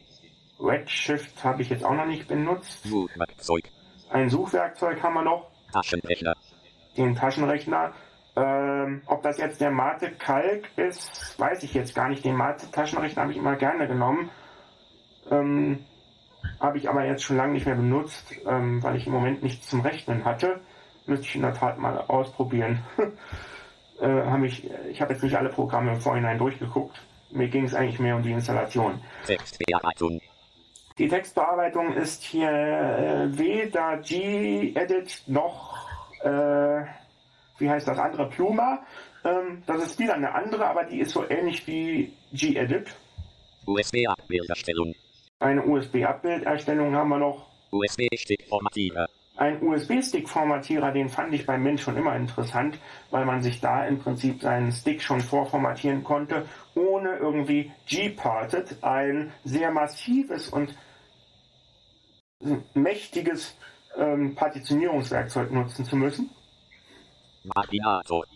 Redshift habe ich jetzt auch noch nicht benutzt. Suchwerkzeug. Ein Suchwerkzeug haben wir noch. Taschenrechner. Den Taschenrechner. Ähm, ob das jetzt der Mate Kalk ist, weiß ich jetzt gar nicht. Den Mate Taschenrechner habe ich immer gerne genommen. Ähm, habe ich aber jetzt schon lange nicht mehr benutzt, ähm, weil ich im Moment nichts zum Rechnen hatte. Müsste ich in der Tat mal ausprobieren. äh, hab ich ich habe jetzt nicht alle Programme im Vorhinein durchgeguckt. Mir ging es eigentlich mehr um die Installation. Textbearbeitung. Die Textbearbeitung ist hier äh, weder G-Edit noch, äh, wie heißt das andere, Pluma. Ähm, das ist wieder eine andere, aber die ist so ähnlich wie G-Edit. USB-Abbilderstellung. Eine USB-Abbilderstellung haben wir noch. USB-Stickformatierer. Ein USB-Stick-Formatierer, den fand ich bei Mint schon immer interessant, weil man sich da im Prinzip seinen Stick schon vorformatieren konnte, ohne irgendwie G-Parted, ein sehr massives und mächtiges ähm, Partitionierungswerkzeug nutzen zu müssen. Marginator.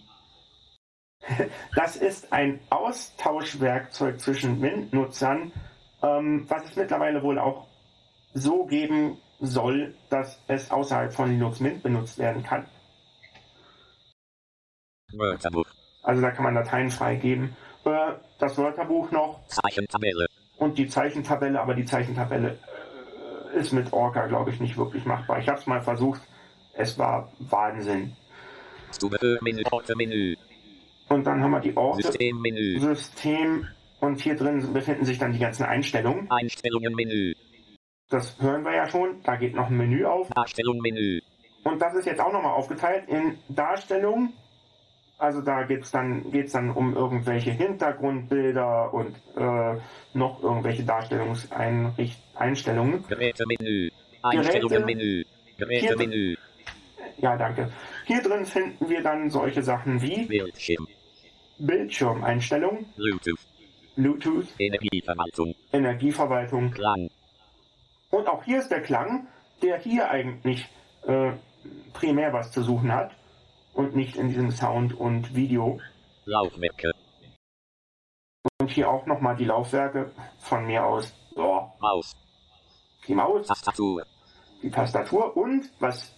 Das ist ein Austauschwerkzeug zwischen Mint-Nutzern, ähm, was es mittlerweile wohl auch so geben soll, dass es außerhalb von Linux Mint benutzt werden kann. Wörterbuch. Also da kann man Dateien freigeben. Äh, das Wörterbuch noch Zeichentabelle. und die Zeichentabelle, aber die Zeichentabelle äh, ist mit Orca, glaube ich, nicht wirklich machbar. Ich habe es mal versucht, es war Wahnsinn. Und dann haben wir die Orte, Systemmenü. System und hier drin befinden sich dann die ganzen Einstellungen. Einstellungen-Menü. Das hören wir ja schon. Da geht noch ein Menü auf. Darstellung-Menü. Und das ist jetzt auch nochmal aufgeteilt in Darstellung. Also da geht's dann, geht's dann um irgendwelche Hintergrundbilder und äh, noch irgendwelche Darstellungseinstellungen. Gerätemenü. Einstellungen-Menü. Gerätemenü. Ja, danke. Hier drin finden wir dann solche Sachen wie Bildschirm. Bildschirmeinstellung, Bluetooth. Bluetooth, Energieverwaltung. Energieverwaltung. Klang. Und auch hier ist der Klang, der hier eigentlich äh, primär was zu suchen hat und nicht in diesem Sound und Video. Laufwerke. Und hier auch nochmal die Laufwerke von mir aus. So, Maus. die Maus, Tastatur. die Tastatur und was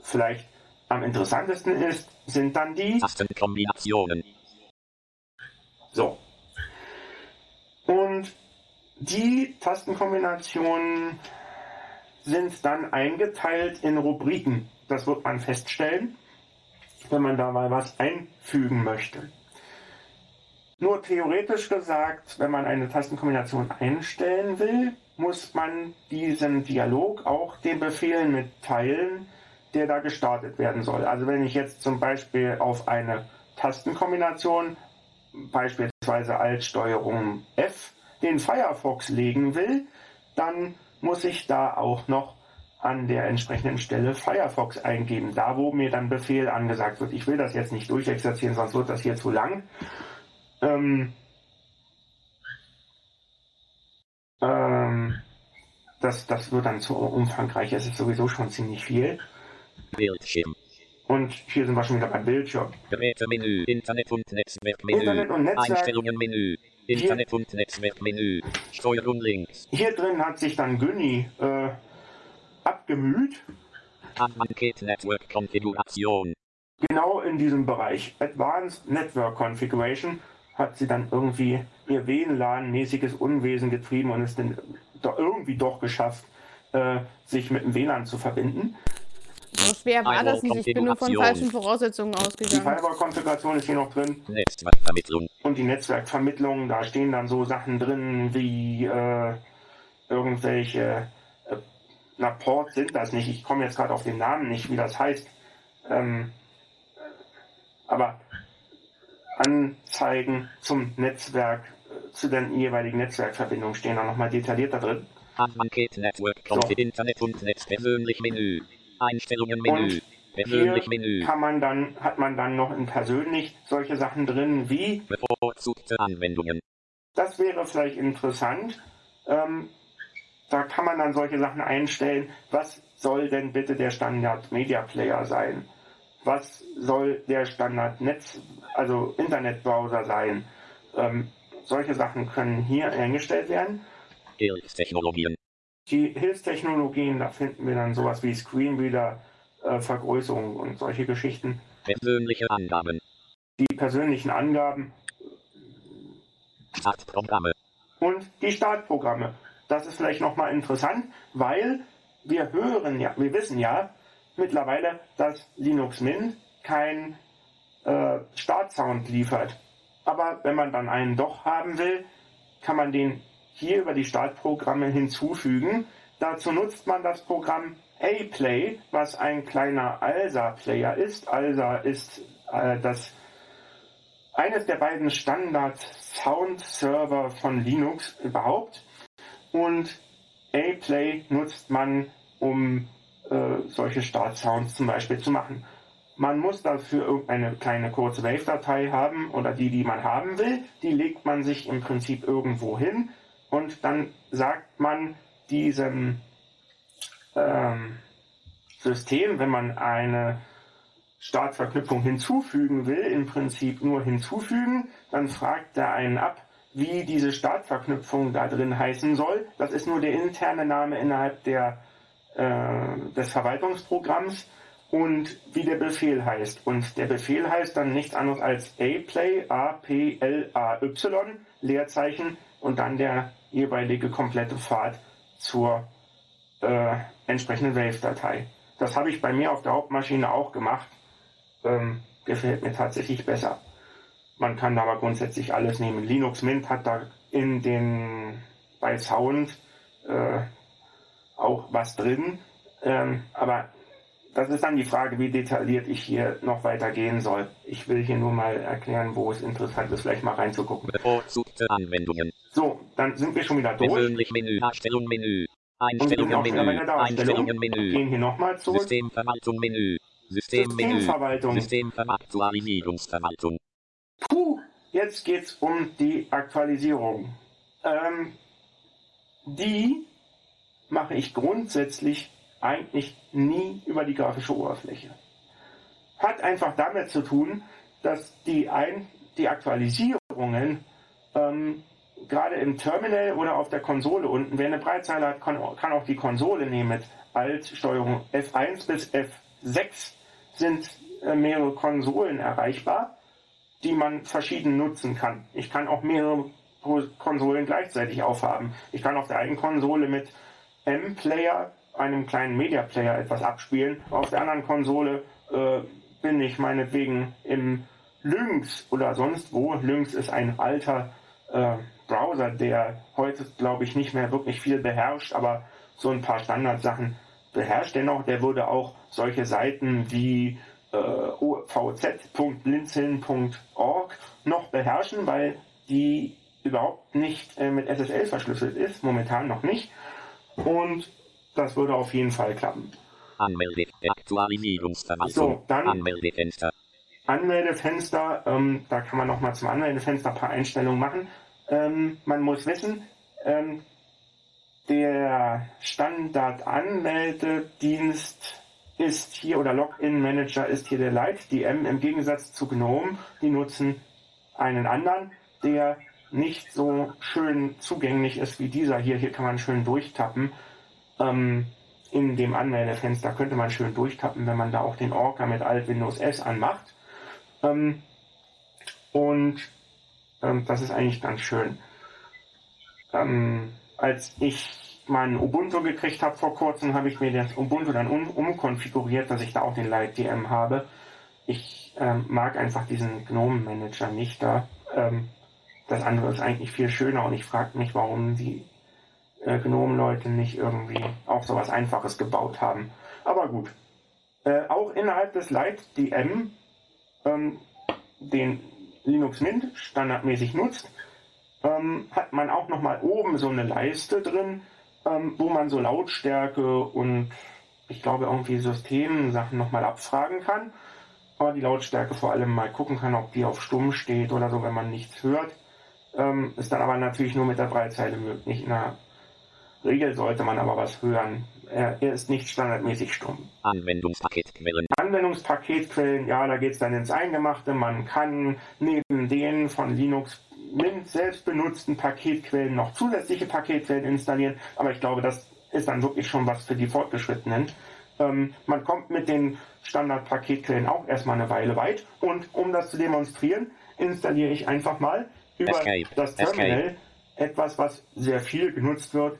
vielleicht am interessantesten ist, sind dann die Tastenkombinationen. So. Und die Tastenkombinationen sind dann eingeteilt in Rubriken. Das wird man feststellen, wenn man da mal was einfügen möchte. Nur theoretisch gesagt, wenn man eine Tastenkombination einstellen will, muss man diesem Dialog auch den Befehl mitteilen, der da gestartet werden soll. Also wenn ich jetzt zum Beispiel auf eine Tastenkombination, beispielsweise Alt-Steuerung F, den Firefox legen will, dann muss ich da auch noch an der entsprechenden Stelle Firefox eingeben. Da, wo mir dann Befehl angesagt wird. Ich will das jetzt nicht durchexerzieren, sonst wird das hier zu lang. Ähm, ähm, das, das wird dann zu umfangreich. Es ist sowieso schon ziemlich viel. Bildschirm. Und hier sind wir schon wieder beim Bildschirm. Gerätemenü. Internet- und Netzwerkmenü. Internet und Netzwerk. Einstellungen-Menü. Internet- und Netzwerkmenü. Steuerung links. Hier drin hat sich dann Günni äh, abgemüht. Advanced Network Konfiguration. Genau in diesem Bereich. Advanced Network Configuration hat sie dann irgendwie ihr WLAN-mäßiges Unwesen getrieben und ist dann irgendwie doch geschafft, äh, sich mit dem WLAN zu verbinden. So schwer war das nicht. Ich bin nur von falschen Voraussetzungen Die ausgegangen. Firewall-Konfiguration ist hier noch drin. Netzwerkvermittlung. Und die Netzwerkvermittlung, da stehen dann so Sachen drin wie äh, irgendwelche, äh, na Ports sind das nicht, ich komme jetzt gerade auf den Namen nicht, wie das heißt. Ähm, aber Anzeigen zum Netzwerk, äh, zu den jeweiligen Netzwerkverbindungen stehen da nochmal detailliert da drin. Advanced Network. Konfi Internet und Netz. Persönlich Menü. Einstellungen Menü. Persönlich Menü. kann man dann, hat man dann noch in persönlich solche Sachen drin wie Bevorzugte Anwendungen. Das wäre vielleicht interessant. Ähm, da kann man dann solche Sachen einstellen. Was soll denn bitte der Standard Media Player sein? Was soll der Standard Netz, also Internetbrowser sein? Ähm, solche Sachen können hier eingestellt werden. Hilfstechnologien. Die Hilfstechnologien, da finden wir dann sowas wie Screenreader, äh, Vergrößerung und solche Geschichten. Persönliche Angaben. Die persönlichen Angaben Startprogramme. und die Startprogramme. Das ist vielleicht nochmal interessant, weil wir hören ja, wir wissen ja mittlerweile, dass Linux Mint kein äh, Startsound liefert. Aber wenn man dann einen doch haben will, kann man den hier über die Startprogramme hinzufügen. Dazu nutzt man das Programm A-Play, was ein kleiner ALSA-Player ist. ALSA ist äh, das eines der beiden Standard-Sound-Server von Linux überhaupt. Und A-Play nutzt man, um äh, solche Startsounds zum Beispiel zu machen. Man muss dafür irgendeine kleine kurze Wave-Datei haben oder die, die man haben will. Die legt man sich im Prinzip irgendwo hin und dann sagt man diesem ähm, System, wenn man eine Startverknüpfung hinzufügen will, im Prinzip nur hinzufügen, dann fragt er einen ab, wie diese Startverknüpfung da drin heißen soll. Das ist nur der interne Name innerhalb der, äh, des Verwaltungsprogramms und wie der Befehl heißt. Und der Befehl heißt dann nichts anderes als aplay, A-P-L-A-Y, Leerzeichen und dann der jeweilige komplette Pfad zur äh, entsprechenden Wave-Datei. Das habe ich bei mir auf der Hauptmaschine auch gemacht. Ähm, gefällt mir tatsächlich besser. Man kann da aber grundsätzlich alles nehmen. Linux Mint hat da in den bei Sound äh, auch was drin. Ähm, aber das ist dann die Frage, wie detailliert ich hier noch weiter gehen soll. Ich will hier nur mal erklären, wo es interessant ist, vielleicht mal reinzugucken. Bevorzugte Anwendungen. So, dann sind wir schon wieder durch. Persönlich Menü. Darstellung Menü. Einstellungen Menü. Einstellungen Menü. Gehen hier nochmal zurück. Systemverwaltung Menü. Systemmenü. Systemverwaltung. Systemveraktualisierungsverwaltung. Puh, jetzt geht's um die Aktualisierung. Ähm, die mache ich grundsätzlich eigentlich nie über die grafische Oberfläche. Hat einfach damit zu tun, dass die, Ein die Aktualisierungen ähm, gerade im Terminal oder auf der Konsole unten, wer eine Breitzeile hat, kann, kann auch die Konsole nehmen mit Alt, Steuerung F1 bis F6 sind äh, mehrere Konsolen erreichbar, die man verschieden nutzen kann. Ich kann auch mehrere Konsolen gleichzeitig aufhaben. Ich kann auf der einen Konsole mit M-Player, einem kleinen Media-Player, etwas abspielen. Auf der anderen Konsole äh, bin ich meinetwegen im Lynx oder sonst wo. Lynx ist ein alter äh, Browser, der heute, glaube ich, nicht mehr wirklich viel beherrscht, aber so ein paar Standardsachen beherrscht. Dennoch, der würde auch solche Seiten wie äh, ovz.blinzeln.org noch beherrschen, weil die überhaupt nicht äh, mit SSL verschlüsselt ist, momentan noch nicht. Und das würde auf jeden Fall klappen. Anmelde. Aktualisierungsverwaltung. So, dann- Anmeldefenster. Anmeldefenster, ähm, da kann man nochmal zum Anmeldefenster ein paar Einstellungen machen. Ähm, man muss wissen, ähm, der Standard-Anmeldedienst ist hier oder Login-Manager ist hier der LightDM im Gegensatz zu GNOME. Die nutzen einen anderen, der nicht so schön zugänglich ist wie dieser hier. Hier kann man schön durchtappen. Ähm, in dem Anmeldefenster könnte man schön durchtappen, wenn man da auch den Orca mit Alt Windows S anmacht. Ähm, und ähm, das ist eigentlich ganz schön. Ähm, als ich mein Ubuntu gekriegt habe vor kurzem, habe ich mir das Ubuntu dann um, umkonfiguriert, dass ich da auch den Light DM habe. Ich ähm, mag einfach diesen GNOME Manager nicht da. Ähm, das andere ist eigentlich viel schöner und ich frage mich, warum die äh, GNOME-Leute nicht irgendwie auch sowas Einfaches gebaut haben. Aber gut. Äh, auch innerhalb des Light DM, ähm, den Linux Mint standardmäßig nutzt, ähm, hat man auch nochmal oben so eine Leiste drin, ähm, wo man so Lautstärke und ich glaube irgendwie Systemsachen nochmal abfragen kann. Aber die Lautstärke vor allem mal gucken kann, ob die auf stumm steht oder so, wenn man nichts hört. Ähm, ist dann aber natürlich nur mit der Breitzeile möglich. In der Regel sollte man aber was hören. Er, ist nicht standardmäßig stumm. Anwendungspaketquellen. Anwendungspaketquellen, ja, da geht es dann ins Eingemachte. Man kann neben den von Linux Mint selbst benutzten Paketquellen noch zusätzliche Paketquellen installieren, aber ich glaube, das ist dann wirklich schon was für die Fortgeschrittenen. Ähm, man kommt mit den Standard-Paketquellen auch erstmal eine Weile weit und um das zu demonstrieren, installiere ich einfach mal über Escape. das Terminal etwas, was sehr viel genutzt wird,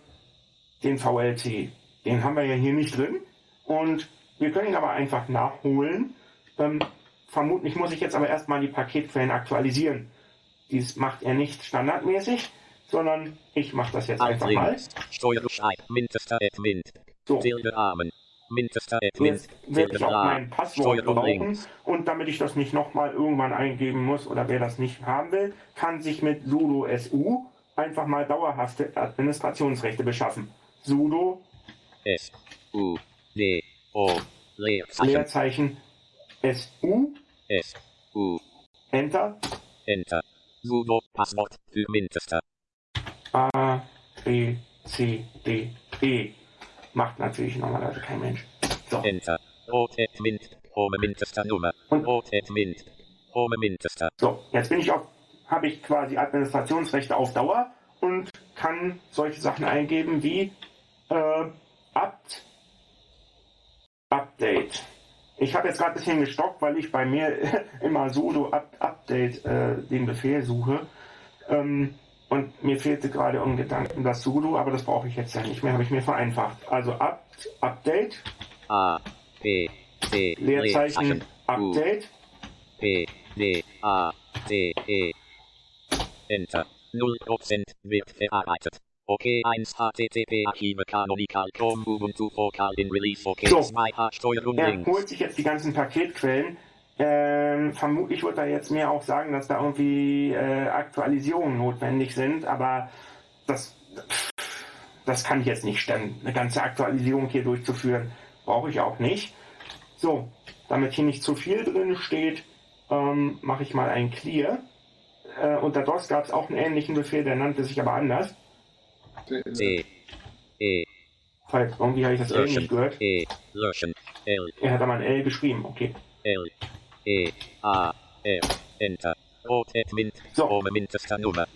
den VLC. Den haben wir ja hier nicht drin und wir können ihn aber einfach nachholen. Ähm, vermutlich muss ich jetzt aber erstmal die Paketquellen aktualisieren. Dies macht er nicht standardmäßig, sondern ich mache das jetzt einfach mal. So, jetzt werde ich auch mein. Passwort brauchen und damit ich das nicht nochmal irgendwann eingeben muss oder wer das nicht haben will, kann sich mit sudo su einfach mal dauerhafte Administrationsrechte beschaffen. sudo S. U. D. O. Leerzeichen. Leerzeichen su S. U. Enter Enter. Sudo. Passwort für Mintester. A B C D E macht natürlich normalerweise kein Mensch. So, Enter. Rot at Mint. Home Mintester Nummer. Und- Rot at Mint. Home Mintester. so jetzt bin ich auf, habe ich quasi Administrationsrechte auf Dauer und kann solche Sachen eingeben wie äh, Apt Update. Ich habe jetzt gerade ein bisschen gestockt, weil ich bei mir immer sudo Up Update äh, den Befehl suche. Ähm, und mir fehlte gerade im Gedanken das sudo, aber das brauche ich jetzt ja nicht mehr, habe ich mir vereinfacht. Also Apt Update, A. P. C. Leerzeichen U. Update. P. D. A. T. E. Enter. 0% wird verarbeitet. Okay 1 HTTP Archive Canonical Chrome Ubuntu Focal in Release Okay So. 2 H Steuerung Er holt sich jetzt die ganzen Paketquellen. Ähm, vermutlich wird er jetzt mir auch sagen, dass da irgendwie äh, Aktualisierungen notwendig sind, aber das, das kann ich jetzt nicht stemmen. Eine ganze Aktualisierung hier durchzuführen, brauche ich auch nicht. So, damit hier nicht zu viel drin steht, ähm, mache ich mal ein Clear. Äh, unter DOS gab es auch einen ähnlichen Befehl, der nannte sich aber anders. C. E. Weil irgendwie habe ich das L nicht Löschen. gehört. E. Löschen. L. Er hat aber ein L geschrieben, okay. L. E. A. F. Enter. So.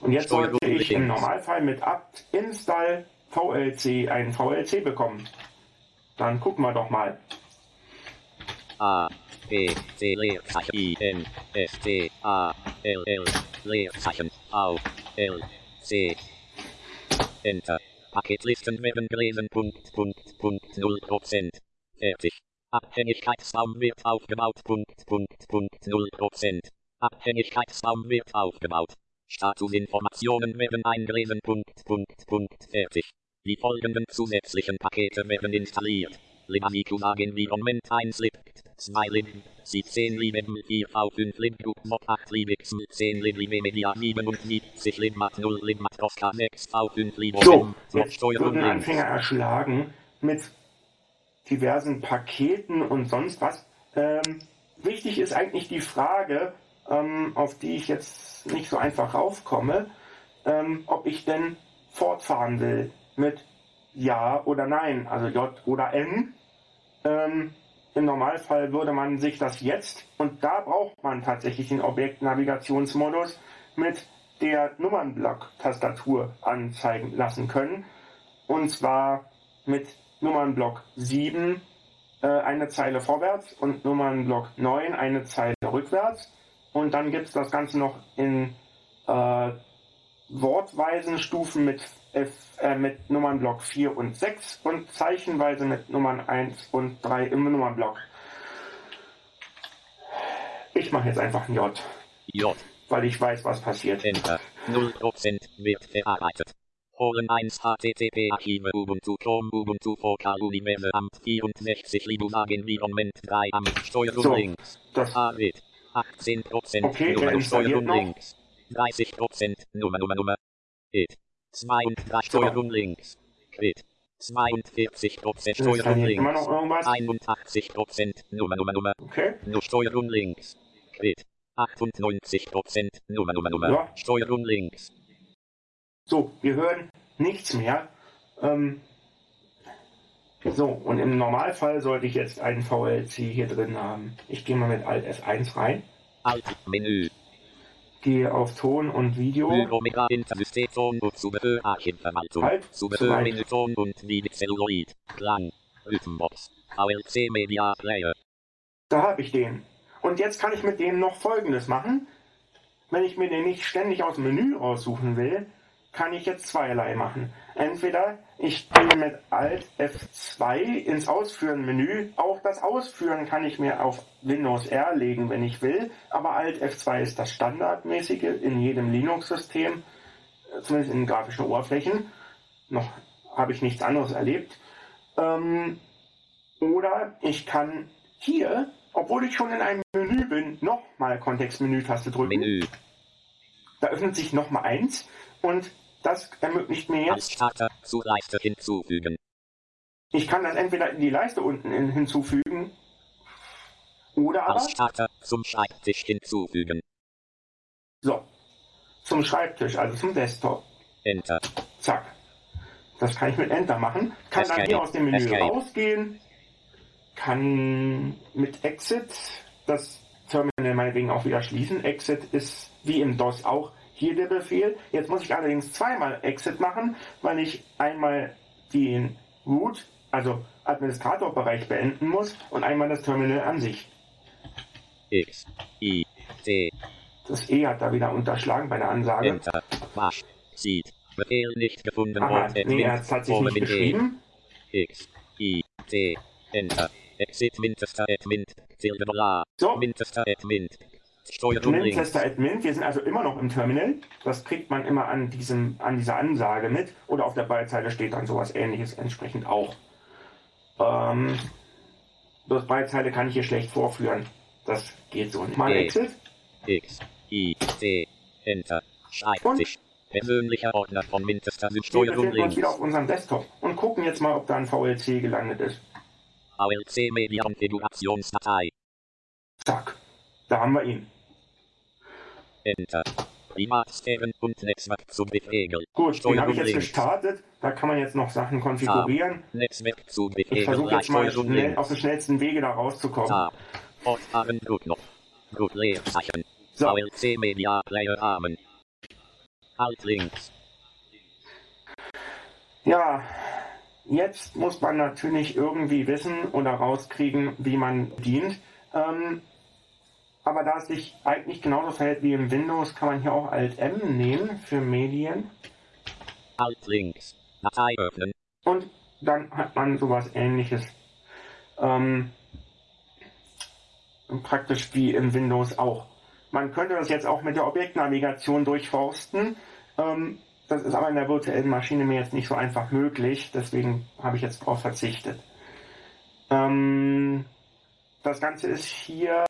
Und jetzt sollte ich im. Normalfall mit apt install VLC einen VLC bekommen. Dann gucken wir doch mal. A. B. C. Leerzeichen. I. N. S. T. A. L. L. Leerzeichen. V. L. C. Enter. Paketlisten werden gelesen. Punkt, Punkt, Punkt, 0%. Fertig. Abhängigkeitsraum wird aufgebaut. Punkt, Punkt, Punkt, 0%. Abhängigkeitsraum wird aufgebaut. Statusinformationen werden eingelesen. Punkt, Punkt, Punkt, fertig. Die folgenden zusätzlichen Pakete werden installiert. Libaniku sagen Environment 1 lib, 2 lib, 17 lib, 4 v5 lib, mod 8 lib, 10 lib, lib, media 77 lib, mat 0 lib, mat Tosca 6 v5 lib, So, mod jetzt links. Anfänger erschlagen mit diversen Paketen und sonst was. Ähm, wichtig ist eigentlich die Frage, ähm, auf die ich jetzt nicht so einfach raufkomme, ähm, ob ich denn fortfahren will mit Ja oder Nein, also J oder N. Ähm, Im Normalfall würde man sich das jetzt, und da braucht man tatsächlich den Objektnavigationsmodus mit der Nummernblock-Tastatur anzeigen lassen können. Und zwar mit Nummernblock 7 äh, eine Zeile vorwärts und Nummernblock 9 eine Zeile rückwärts. Und dann gibt es das Ganze noch in äh, wortweisen Stufen mit äh, mit Nummernblock 4 und 6 und zeichenweise mit Nummern 1 und 3 im Nummernblock. Ich mache jetzt einfach ein J, J. weil ich weiß, was passiert. Enter. 0% wird verarbeitet. Holen 1 HTTP Archive Ubuntu Chrome Ubuntu Vokal Universe Amt 64 Linux Environment 3 Amt Steuerung So, links. Das, AWIT 18% Okay, Nummer er Steuerung links. 30% Nummer Nummer Nummer. IT 32 Steuerung links. Quit 42% Steuerung installiert immer noch links. irgendwas. 81% Nummer Nummer Nummer. Okay, Nur Steuerung links. Quit 98% Nummer Nummer Nummer. Ja. Steuerung links. so, wir hören nichts mehr. Ähm, so, und im Normalfall sollte ich jetzt einen VLC hier drin haben. Ich gehe mal mit Alt F1 rein, Alt Menü. Gehe auf Ton und Video. Omega Intersystem Ton und Zubehör Archivverwaltung. Halt, Zubehör soweit. Menü Ton und Video Celluloid. Klang. Rhythmbox. VLC Media Player. Da habe ich den. Und jetzt kann ich mit dem noch Folgendes machen. Wenn ich mir den nicht ständig aus dem Menü raussuchen will, kann ich jetzt zweierlei machen. Entweder ich gehe mit Alt F2 ins Ausführen-Menü. Auch das Ausführen kann ich mir auf Windows R legen, wenn ich will. Aber Alt F2 ist das Standardmäßige in jedem Linux-System, zumindest in grafischen Oberflächen. Noch habe ich nichts anderes erlebt. Ähm, oder ich kann hier, obwohl ich schon in einem Menü bin, nochmal Kontextmenü-Taste drücken. Menü. Da öffnet sich nochmal eins und das ermöglicht mir Als jetzt, Starter zu Leiste hinzufügen. ich kann das entweder in die Leiste unten in, hinzufügen oder aber, Als Starter zum Schreibtisch hinzufügen. so, zum Schreibtisch, also zum Desktop. Enter. Zack. Das kann ich mit Enter machen. Kann dann Escape. hier aus dem Menü Escape. rausgehen. Kann mit Exit das Terminal meinetwegen auch wieder schließen. Exit ist wie im DOS auch hier der Befehl. Jetzt muss ich allerdings zweimal Exit machen, weil ich einmal den Root, also Administratorbereich beenden muss und einmal das Terminal an sich. X. I. T. Das E hat da wieder unterschlagen bei der Ansage. Enter. Wasch. Sieht. Befehl nicht gefunden. Aha, nee, er hat Oben nicht E. geschrieben. X. I. T. Enter. Exit Winchester Admin. Silberla. So. Winchester Admin. Links. Manchester Admin, wir sind also immer noch im Terminal. Das kriegt man immer an, diesem, an dieser Ansage mit. Oder auf der Beizeile steht dann sowas ähnliches entsprechend auch. Ähm, das Beizeile kann ich hier schlecht vorführen. Das geht so nicht. Mal. Exit. X. I. T. Enter. Schreibtisch. Persönlicher Ordner von Winchester sind Wir Steuerung befinden uns links. wieder auf unserem Desktop und gucken jetzt mal, ob da ein VLC gelandet ist. ALC Media Konfigurationsdatei. Zack. Da haben wir ihn. Enter. Privatsphären und Netzwerk zu Befehl. Gut, den habe ich jetzt links. gestartet. Da kann man jetzt noch Sachen konfigurieren. Netzwerk zu Ich Befehl. versuche jetzt mal schnell, auf den schnellsten Wege da rauszukommen. Tab. Fortfahren Druckknopf. Druck Leerzeichen. So. ALC Media Player Rahmen. Alt links. Ja, jetzt muss man natürlich irgendwie wissen oder rauskriegen, wie man dient. Ähm, aber da es sich eigentlich genauso verhält wie im Windows, kann man hier auch Alt M nehmen für Medien. Alt links. Datei öffnen. Und dann hat man sowas ähnliches. Ähm, praktisch wie im Windows auch. Man könnte das jetzt auch mit der Objektnavigation durchforsten. Ähm, das ist aber in der virtuellen Maschine mir jetzt nicht so einfach möglich. Deswegen habe ich jetzt darauf verzichtet. Ähm, das Ganze ist hier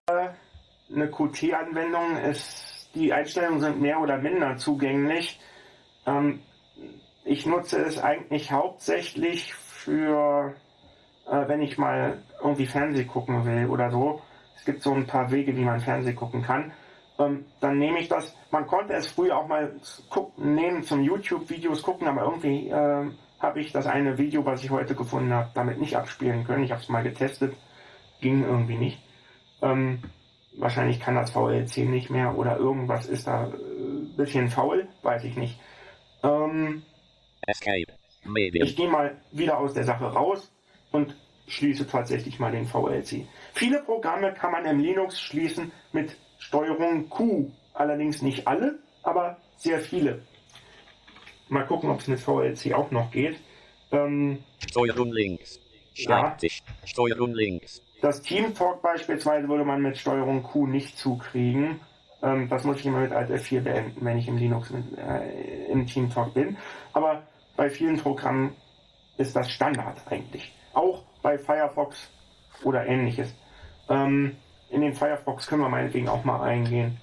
eine Qt-Anwendung. Es- Die Einstellungen sind mehr oder minder zugänglich. Ähm, ich nutze es eigentlich hauptsächlich für, äh, wenn ich mal irgendwie Fernseh gucken will oder so. Es gibt so ein paar Wege, wie man Fernseh gucken kann. Ähm, dann nehme ich das. Man konnte es früher auch mal gucken, nehmen zum YouTube-Videos gucken, aber irgendwie äh, habe ich das eine Video, was ich heute gefunden habe, damit nicht abspielen können. Ich habe es mal getestet, ging irgendwie nicht. Ähm, wahrscheinlich kann das VLC nicht mehr oder irgendwas ist da ein bisschen faul, weiß ich nicht. Ähm, ich gehe mal wieder aus der Sache raus und schließe tatsächlich mal den VLC. Viele Programme kann man im Linux schließen mit Steuerung Q. Allerdings nicht alle, aber sehr viele. Mal gucken, ob es mit VLC auch noch geht. Ähm, Steuerung links. Schreibtisch. Steuerung links. Das Team Talk beispielsweise würde man mit Steuerung Q nicht zukriegen. Ähm, das muss ich immer mit Alt F4 beenden, wenn ich im Linux mit, äh, im Team Talk bin. Aber bei vielen Programmen ist das Standard eigentlich. Auch bei Firefox oder ähnliches. Ähm, in den Firefox können wir meinetwegen auch mal eingehen.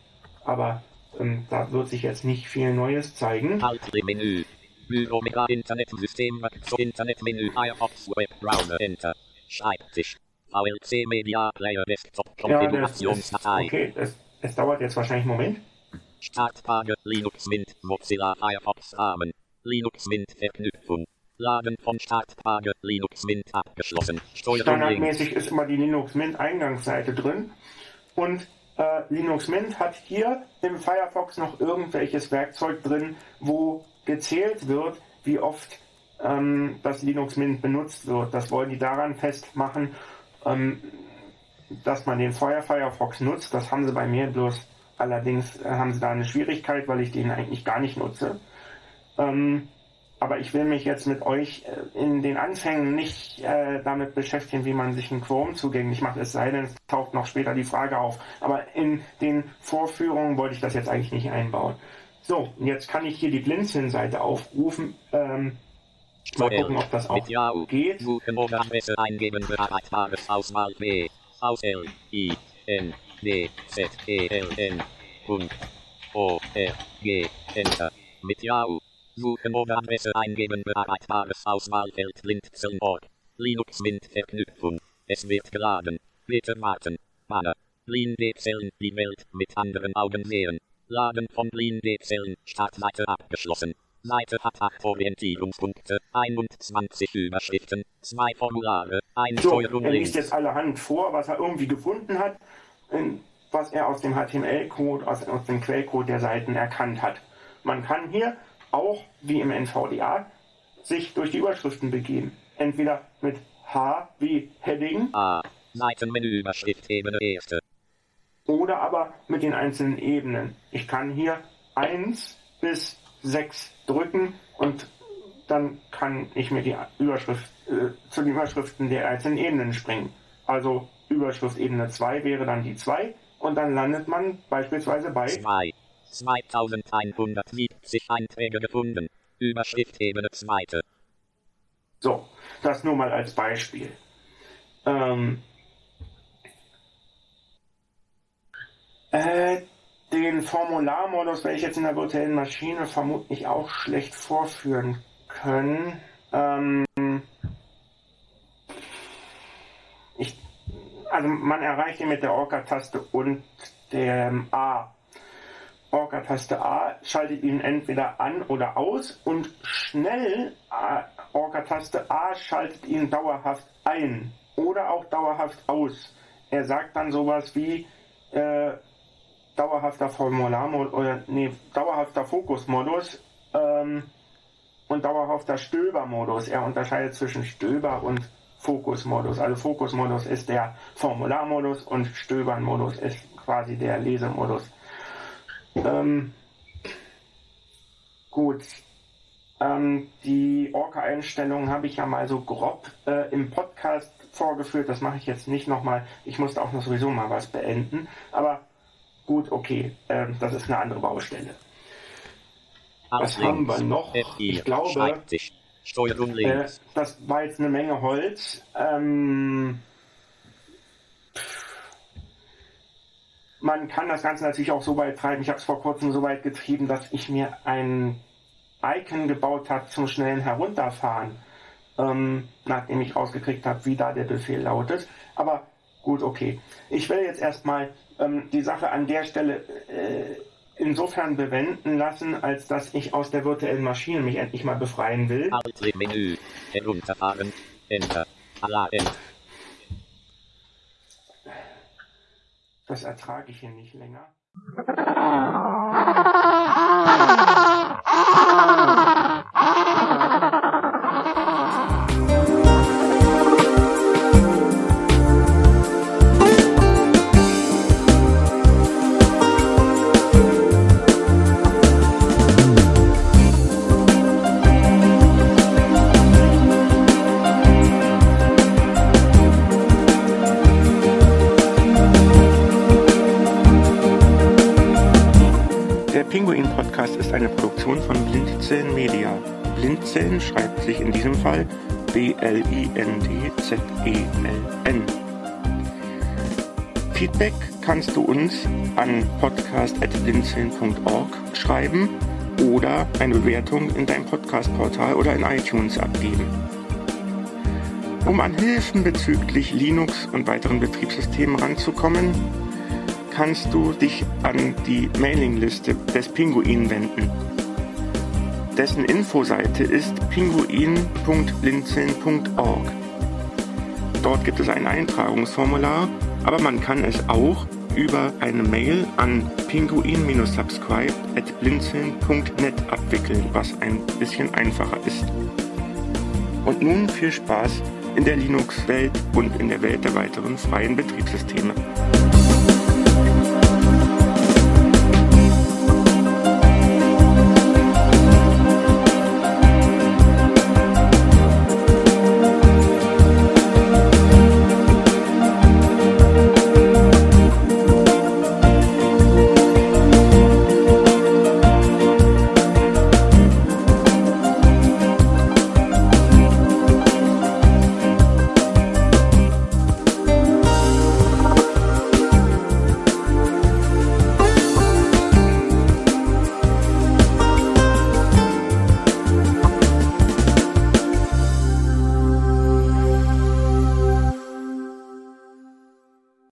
Aber ähm, da wird sich jetzt nicht viel Neues zeigen. Alt-Menü. Büro Mega Internetsystem. Internetmenü Firefox Web Browser Enter. Schreibtisch. VLC Media Player Desktop Ja, das Konfigurationsdatei. okay, es, es dauert jetzt wahrscheinlich einen Moment. Startpage Linux Mint Mozilla Firefox Rahmen. Linux Mint Verknüpfung. Laden von Startpage Linux Mint abgeschlossen. Steuerung. Standardmäßig ist immer die Linux Mint Eingangsseite drin. Und äh, Linux Mint hat hier im Firefox noch irgendwelches Werkzeug drin, wo gezählt wird, wie oft ähm, das Linux Mint benutzt wird. Das wollen die daran festmachen, ähm, dass man den Fire Firefox nutzt. Das haben sie bei mir bloß. Allerdings haben sie da eine Schwierigkeit, weil ich den eigentlich gar nicht nutze. Ähm, aber ich will mich jetzt mit euch äh, in den Anfängen nicht äh, damit beschäftigen, wie man sich ein Chrome zugänglich macht, es sei denn, es taucht noch später die Frage auf. Aber in den Vorführungen wollte ich das jetzt eigentlich nicht einbauen. So, jetzt kann ich hier die Blinzeln-Seite aufrufen. Ähm, mal gucken, ob das auch Mit Yahoo. geht. Suchen oder Adresse eingeben. Bearbeitbares Auswahl B. Aus L. I. N. D. Z. E. L. N. Punkt. O. R. G. Enter. Mit Yahoo. Suchen oder Adresse eingeben. Bearbeitbares Auswahlfeld Blinzeln.org. Linux Mint Verknüpfung. Es wird geladen. Bitte warten. Banner. Blinde-Zellen die Welt mit anderen Augen sehen. Laden von Blinde-Zellen. Startseite abgeschlossen. Seite hat 8 Orientierungspunkte, 21 Überschriften, 2 Formulare, 1 So, er liest jetzt allerhand vor, was er irgendwie gefunden hat, was er aus dem HTML-Code, aus, aus dem Quellcode der Seiten erkannt hat. Man kann hier auch, wie im NVDA, sich durch die Überschriften begeben. Entweder mit H wie Heading A. Seitenmenü Überschrift Ebene erste. oder aber mit den einzelnen Ebenen. Ich kann hier 1 bis 6 drücken und dann kann ich mir die Überschrift, äh, zu den Überschriften der einzelnen Ebenen springen. Also Überschrift Ebene 2 wäre dann die 2 und dann landet man beispielsweise bei 2. 2170 Einträge gefunden. Überschrift Ebene zweite. So, das nur mal als Beispiel. Ähm, äh, den Formularmodus werde ich jetzt in der virtuellen Maschine vermutlich auch schlecht vorführen können. Ähm, ich, also man erreicht ihn mit der Orca-Taste und dem A. Orca-Taste A schaltet ihn entweder an oder aus und schnell äh, Orca-Taste A schaltet ihn dauerhaft ein oder auch dauerhaft aus. Er sagt dann sowas wie äh, dauerhafter Formularmodus oder nee, dauerhafter Fokusmodus ähm, und dauerhafter Stöbermodus. Er unterscheidet zwischen Stöber und Fokusmodus. Also Fokusmodus ist der Formularmodus und Stöbernmodus ist quasi der Lesemodus. Ähm, gut. Ähm, die Orca-Einstellungen habe ich ja mal so grob äh, im Podcast vorgeführt. Das mache ich jetzt nicht nochmal. Ich musste auch noch sowieso mal was beenden. Aber gut, okay. Ähm, das ist eine andere Baustelle. Was Aus haben wir noch? F4. Ich glaube, äh, das war jetzt eine Menge Holz. Ähm, man kann das Ganze natürlich auch so weit treiben. Ich habe es vor kurzem so weit getrieben, dass ich mir ein Icon gebaut habe zum schnellen Herunterfahren, ähm, nachdem ich rausgekriegt habe, wie da der Befehl lautet. Aber gut, okay. Ich will jetzt erstmal ähm, die Sache an der Stelle äh, insofern bewenden lassen, als dass ich aus der virtuellen Maschine mich endlich mal befreien will. Menü. Herunterfahren. Enter. Das ertrage ich hier nicht länger. Podcast ist eine Produktion von Blindzellen Media. Blindzellen schreibt sich in diesem Fall B-L-I-N-D-Z-E-L-N. Feedback kannst du uns an podcast.blinzeln.org schreiben oder eine Bewertung in deinem Podcast-Portal oder in iTunes abgeben. Um an Hilfen bezüglich Linux und weiteren Betriebssystemen ranzukommen, kannst du dich an die Mailingliste des Pinguin wenden. Dessen Infoseite ist pinguin.blinzeln.org. Dort gibt es ein Eintragungsformular, aber man kann es auch über eine Mail an pinguin-subscribe at blinzeln.net abwickeln, was ein bisschen einfacher ist. Und nun viel Spaß in der Linux-Welt und in der Welt der weiteren freien Betriebssysteme.